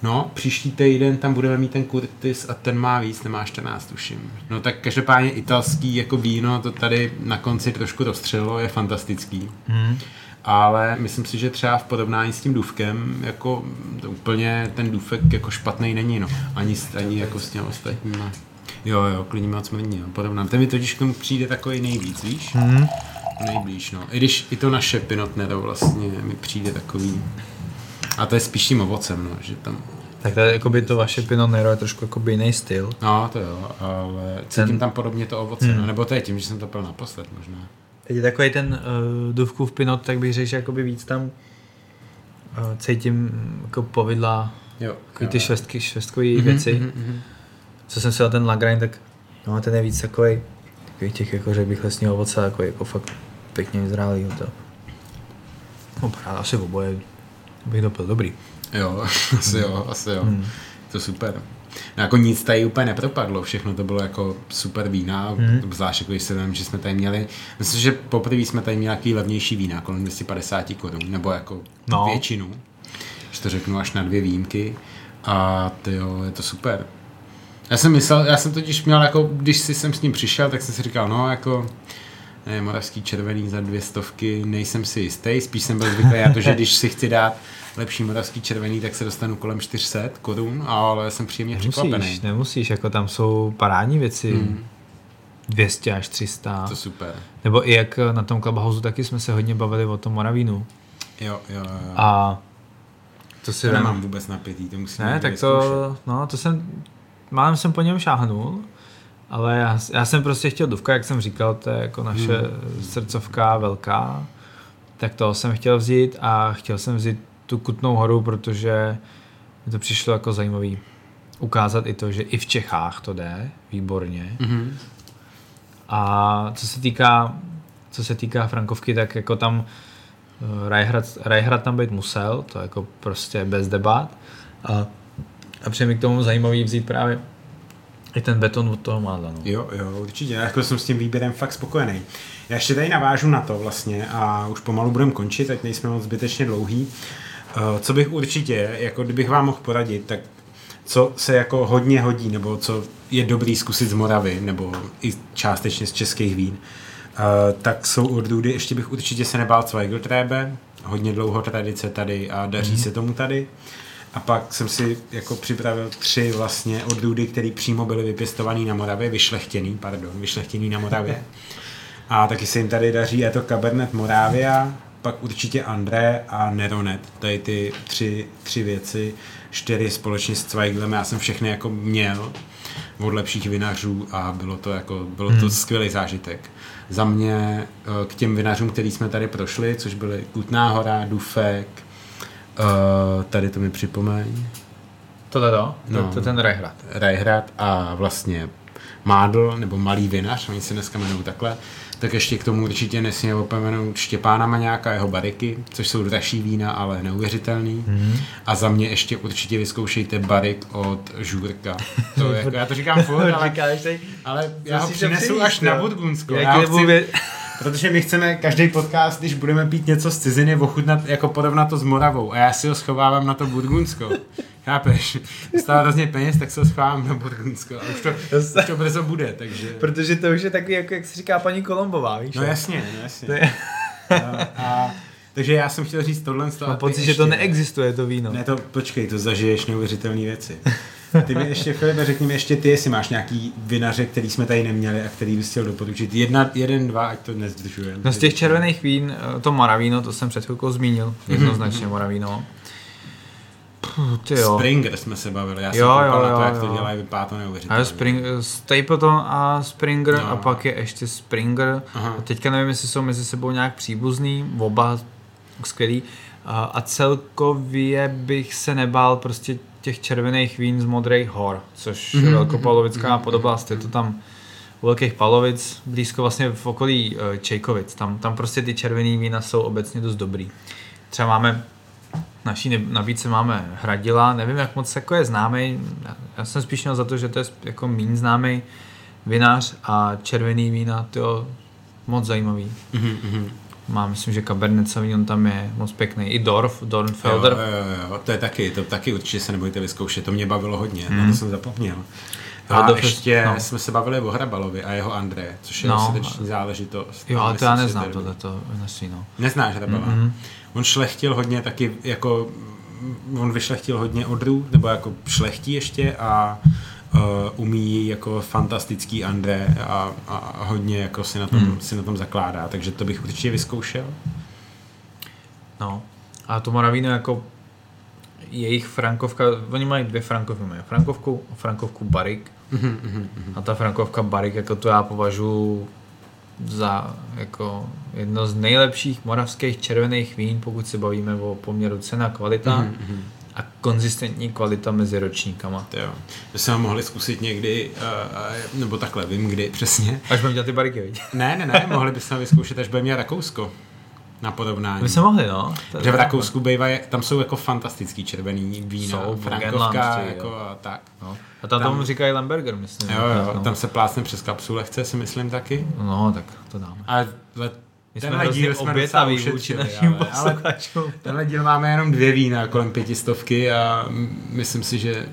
No, příští týden tam budeme mít ten Curtis a ten má víc, ten má 14, tuším. No tak každopádně italský jako víno to tady na konci trošku rozstřelilo, je fantastický. Hmm. Ale myslím si, že třeba v porovnání s tím důvkem, jako to úplně ten důvek jako špatný není, no. Ani, ani jako s těmi ostatníma. Jo, jo, klidně moc mrní, jo, porovnám. Ten mi totiž k tomu přijde takový nejvíc, víš? Hmm. Nejblíž, no. I když i to naše Pinot Nero vlastně mi přijde takový. A to je spíš tím ovocem, no, že tam Tak to je jakoby to vaše Pinot Nero je trošku jakoby jiný styl. No, to jo, ale cítím ten... tam podobně to ovoce, hmm. no, nebo to je tím, že jsem to pil naposled možná. Teď je takový ten uh, duvkův Pinot, tak bych řekl, že jakoby víc tam uh, cítím jako povidla, jo, ty švestky, švestkové mm-hmm, věci. Mm-hmm. Co jsem si dal ten Lagrange, tak no, ten je víc takový, takový těch, jako řekl bych, lesního ovoce, jako, jako fakt pěkně vyzrálý. To. No, asi v oboje bych to byl dobrý. Jo, asi jo, asi jo. Hmm. To super. No, jako nic tady úplně nepropadlo, všechno to bylo jako super vína, hmm. zvlášť jako když se vím, že jsme tady měli, myslím, že poprvé jsme tady měli nějaký levnější vína, kolem 250 korun, nebo jako no. většinu, že to řeknu až na dvě výjimky a to jo, je to super. Já jsem myslel, já jsem totiž měl jako, když si jsem s ním přišel, tak jsem si říkal, no jako, ne, moravský červený za dvě stovky, nejsem si jistý, spíš jsem byl zvyklý já to, že když si chci dát lepší moravský červený, tak se dostanu kolem 400 korun, ale jsem příjemně nemusíš, překvapený. Nemusíš, jako tam jsou parádní věci. Hmm. 200 až 300. To super. Nebo i jak na tom Clubhouse taky jsme se hodně bavili o tom Moravínu. Jo, jo, jo. A to si to nemám vůbec napětý, to musím Ne, tak to, no, to jsem, málem jsem po něm šáhnul, ale já, já jsem prostě chtěl duvka, jak jsem říkal, to je jako naše hmm. srdcovka velká, tak to jsem chtěl vzít a chtěl jsem vzít tu Kutnou horu, protože mi to přišlo jako zajímavý ukázat i to, že i v Čechách to jde výborně. Mm-hmm. A co se týká co se týká Frankovky, tak jako tam uh, Rajhrad, Rajhrad tam být musel, to jako prostě bez debat. A, a přijde mi k tomu zajímavý vzít právě i ten beton od toho mádla. No. Jo, jo, určitě. Já jako jsem s tím výběrem fakt spokojený. Já ještě tady navážu na to vlastně a už pomalu budeme končit, ať nejsme moc zbytečně dlouhý. Uh, Eh, co bych určitě, jako kdybych vám mohl poradit, tak co se jako hodně hodí, nebo co je dobrý zkusit z Moravy, nebo i částečně z českých vín, uh, tak jsou odrůdy, ještě bych určitě se nebál Zweigelträbe, hodně dlouho tradice tady a daří mm. se tomu tady. A pak jsem si jako připravil tři vlastně odrůdy, které přímo byly vypěstované na Moravě, vyšlechtěný, pardon, vyšlechtěný na Moravě. A taky se jim tady daří, je to Cabernet Moravia, pak určitě André a Neronet. Tady ty tři, tři věci, čtyři společně s Zweiglem, já jsem všechny jako měl od lepších vinařů a bylo to jako, bylo to hmm. skvělý zážitek. Za mě eh, k těm vinařům, který jsme tady prošli, což byly Kutná hora, Dufek, eh, tady to mi připomeň. Tohle to? No, to, to ten Rajhrad. Rajhrad a vlastně Mádl, nebo Malý vinař, oni se dneska jmenují takhle, tak ještě k tomu určitě nesmí opomenout Štěpána Maňáka, jeho bariky, což jsou dražší vína, ale neuvěřitelný. Mm-hmm. A za mě ještě určitě vyzkoušejte barik od Žurka. To je, jako, já to říkám furt, ale, ale já ho přinesu až na Budgunsko. Já chci, protože my chceme každý podcast, když budeme pít něco z ciziny, ochutnat, jako porovnat to s Moravou. A já si ho schovávám na to Burgundsko. Chápeš? Stále hrozně peněz, tak se ho schovávám na Burgundsko. A už to, už to brzo bude, takže... Protože to už je takový, jako, jak se říká paní Kolombová, víš? No jasně, no jasně. Je... No, a, takže já jsem chtěl říct tohle. Mám pocit, že to neexistuje, to víno. Ne, to počkej, to zažiješ neuvěřitelné věci. Ty mi ještě, Filipe, řekni mi ještě ty, jestli máš nějaký vinaře, který jsme tady neměli a který bys chtěl doporučit. Jedna, jeden, dva, ať to nezdržuje. No z těch červených vín, eh, to Moravíno, to jsem před chvilkou zmínil, mhm. jednoznačně mm-hmm. Moravíno. Ty jo. Springer jsme se bavili, já jsem jo, jo, na to, jak jo. to dělají, vypadá to neuvěřitelně. Spring, Stapleton a Springer no. a pak je ještě Springer. Aha. A teďka nevím, jestli jsou mezi sebou nějak příbuzný, oba skvělý. A celkově bych se nebál prostě těch červených vín z Modrých hor, což mm-hmm. velkopalovická mm-hmm. podoblast, je to tam u Velkých Palovic, blízko vlastně v okolí uh, Čejkovic. Tam, tam prostě ty červený vína jsou obecně dost dobrý. Třeba máme naší nabídce máme Hradila, nevím, jak moc jako je známý, já jsem spíš měl za to, že to je jako méně známý vinář a červený vína, to moc zajímavý. Mm-hmm má, myslím, že Cabernet Sauvignon tam je moc pěkný. I Dorf, Dornfelder. Jo, jo, jo, to je taky, to taky určitě se nebojte vyzkoušet, to mě bavilo hodně, mm. na to mhm. jsem zapomněl. A Dorf, ještě no. jsme se bavili o Hrabalovi a jeho André, což je no. srdeční záležitost. Jo, ale to já neznám tohle to no. Neznáš Hrabala? Mm-hmm. On šlechtil hodně taky jako on vyšlechtil hodně odrů, nebo jako šlechtí ještě a uh, umí jako fantastický André a, a hodně jako si na, tom, hmm. si na tom zakládá, takže to bych určitě vyzkoušel. No, a to Moravíno jako jejich frankovka, oni mají dvě frankovky, mají frankovku a frankovku Barik. Mhm, A ta frankovka Barik, jako to já považuji za jako jedno z nejlepších moravských červených vín, pokud se bavíme o poměru cena kvalita Mhm, a konzistentní kvalita mezi ročníkama. To jo. My jsme mohli zkusit někdy, uh, nebo takhle, vím kdy přesně. Až budeme dělat ty bariky, viď? Ne, ne, ne, mohli bychom vyzkoušet, až budeme měl Rakousko na porovnání. My jsme mohli, no. To Že v. Rakousku bývají, tam jsou jako fantastický červený vína, Jsou, frankovka, jako a tak. No. A tam, Tam- tomu říkají Lamberger, myslím. Jo, jo, no. tam se plácne přes kapsu lehce, si myslím taky. no, tak to dáme. Ale My jsme tenhle hrozně díl jsme obětaví vůči našim ale, ale tenhle díl máme jenom dvě vína kolem pětistovky a myslím si, že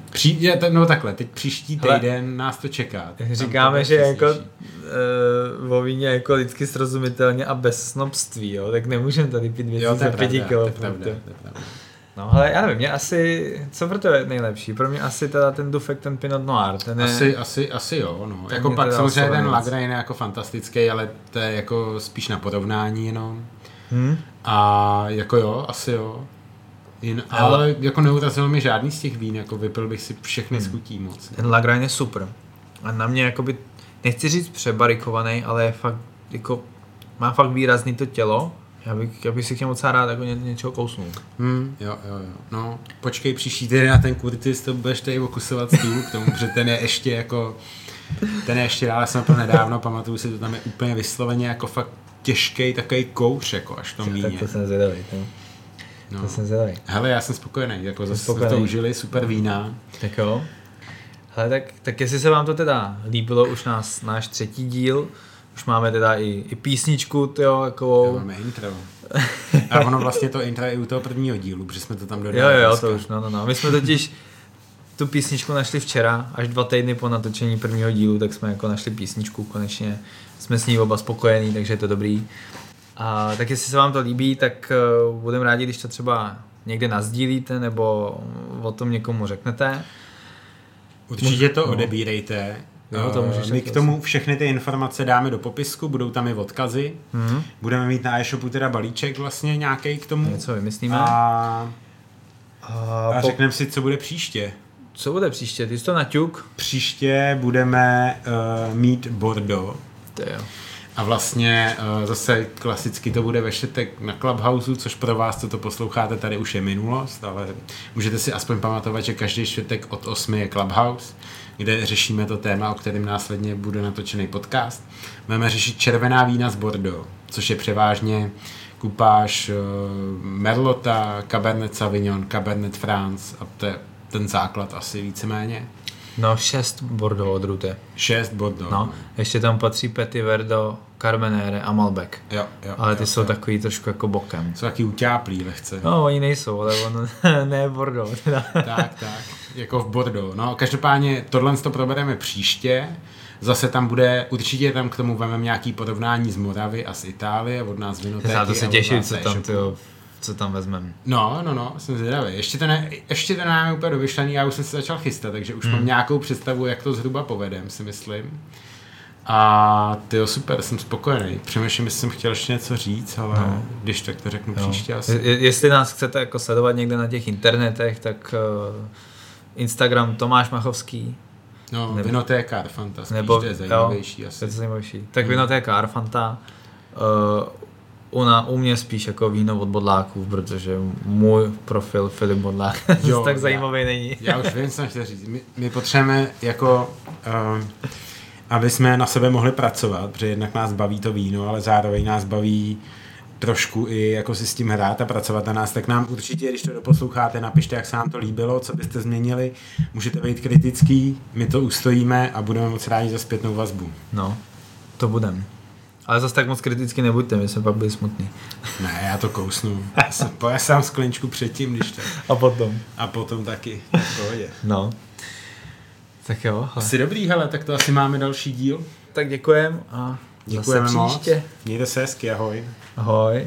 to- no takhle, teď příští Hele, týden nás to čeká. To Říkáme, bude že jako uh, o víně jako lidsky srozumitelně a bez snobství, jo, tak nemůžeme tady pít věci Jo, to za pěti pravda, to je kilo. pravda, to je pravda. No, ale já nevím, mě asi, co pro to je nejlepší? Pro mě asi teda ten dufek, ten Pinot Noir, ten je, Asi, asi, asi jo, no. To Jako pak samozřejmě ten. Lagrein je jako fantastický, ale to je jako spíš na porovnání jenom. hm? A jako jo, asi jo. Jin, Ale- ale jako neurazil mi žádný z těch vín, jako vypil bych si všechny Hmm. z chutí moc. ten Lagrein je super. A na mě jakoby, nechci říct přebarikovaný, ale je fakt, jako, má fakt výrazný to tělo. Já bych, já bych si k němu docela rád jako ně, něčeho kousnul. Hmm, jo, jo, jo. No, počkej příští týden na ten Curtis, to budeš tady okusovat stůl k tomu, protože ten je ještě jako, ten je ještě dál, já jsem to nedávno, pamatuju si, to tam je úplně vysloveně jako fakt těžký takový kouř, jako až v tom Tak víně. to jsem zvědavý. To, No. to jsem zvědavý. Hele, já jsem spokojený, jako zase jsme to spokojený. užili, super vína. Tak jo. Hele, tak, tak jestli se vám to teda líbilo, už nás, náš třetí díl, už máme teda i, i písničku, Jo, jako... máme intro. A ono vlastně to intro je i u toho prvního dílu, protože jsme to tam dodali. Jo, jo, jo, dneska. to už, no, no, no. My jsme totiž tu písničku našli včera, až dva týdny po natočení prvního dílu, tak jsme jako našli písničku, konečně jsme s ní oba spokojení, takže je to dobrý. A tak jestli se vám to líbí, tak uh, budeme rádi, když to třeba někde nazdílíte, nebo o tom někomu řeknete. Určitě to No. odebírejte. Jo, to Eh, můžeš My taky k tomu všechny ty informace dáme do popisku, budou tam i odkazy. Mhm. Budeme mít na e-shopu teda balíček vlastně nějaký k tomu. Něco vymyslíme. A, A a po, řekneme si, co bude příště. co bude příště? Ty jsi to naťuk? Příště budeme uh, mít Bordeaux. To jo. A vlastně uh, zase klasicky to bude ve na Clubhouse, což pro vás, co to posloucháte, tady už je minulost, ale můžete si aspoň pamatovat, že každý čtvrtek od 8 je Clubhouse, kde řešíme to téma, o kterém následně bude natočený podcast. Budeme řešit červená vína z Bordeaux, což je převážně kupáž uh, Merlota, Cabernet Sauvignon, Cabernet France a to je ten základ asi víceméně. No, šest Bordeaux odrute. Šest Bordeaux. No, ještě tam patří Petit Verdo, Carmenere a Malbec. Jo, jo, Ale ty jo, jsou jo. takový trošku jako bokem. Jsou taky utáplí lehce. No, oni nejsou, ale on ne Bordeaux. Teda. tak, tak, jako v Bordeaux. No, každopádně tohle to probereme příště. Zase tam bude, určitě tam k tomu vememe nějaký porovnání z Moravy a z Itálie, od nás vinotéky. Já to se od těším, co tam, e-shopu. Co tam vezmem. No, no, no, jsem zvědavý. Ještě to, ne, ještě to nemáme úplně dovyšlený, já už jsem se začal chystat, takže už hmm. mám nějakou představu, jak to zhruba povedem, si myslím. A ty jo, super, jsem spokojený. Přemýšlím, jestli jsem chtěl ještě něco říct, ale no. když tak to řeknu Jo. příště asi. Je- Jestli nás chcete jako sledovat někde na těch internetech, tak uh, Instagram Tomáš Machovský, No, Nebo- vinotéka Arfanta, spíš nebo to je zajímavější asi. To je zajímavější. Tak vinotéka Arfanta, uh, u, na, u mě spíš jako víno od bodláků, protože můj profil Filip Bodlák Jo, tak já- zajímavý není. Já už vím, co jsem chtěl říct. My, my potřebujeme jako, um, aby jsme na sebe mohli pracovat, protože jednak nás baví to víno, ale zároveň nás baví trošku i jako si s tím hrát a pracovat na nás, tak nám určitě, když to doposloucháte, napište, jak se nám to líbilo, co byste změnili. Můžete být kritický, my to ustojíme a budeme moc rádi za zpětnou vazbu. No, to budem. Ale zase tak moc kriticky nebuďte, my jsme pak byli smutný. Ne, já to kousnu. Já se pojesám skleničku předtím, když tak. A potom? A potom taky. V pohodě. No. Tak jo. hele. Asi dobrý, hele, tak to asi máme další díl. Tak děkujem a Děkujeme zase moc. příště. Mějte se hezky, ahoj. Ahoj.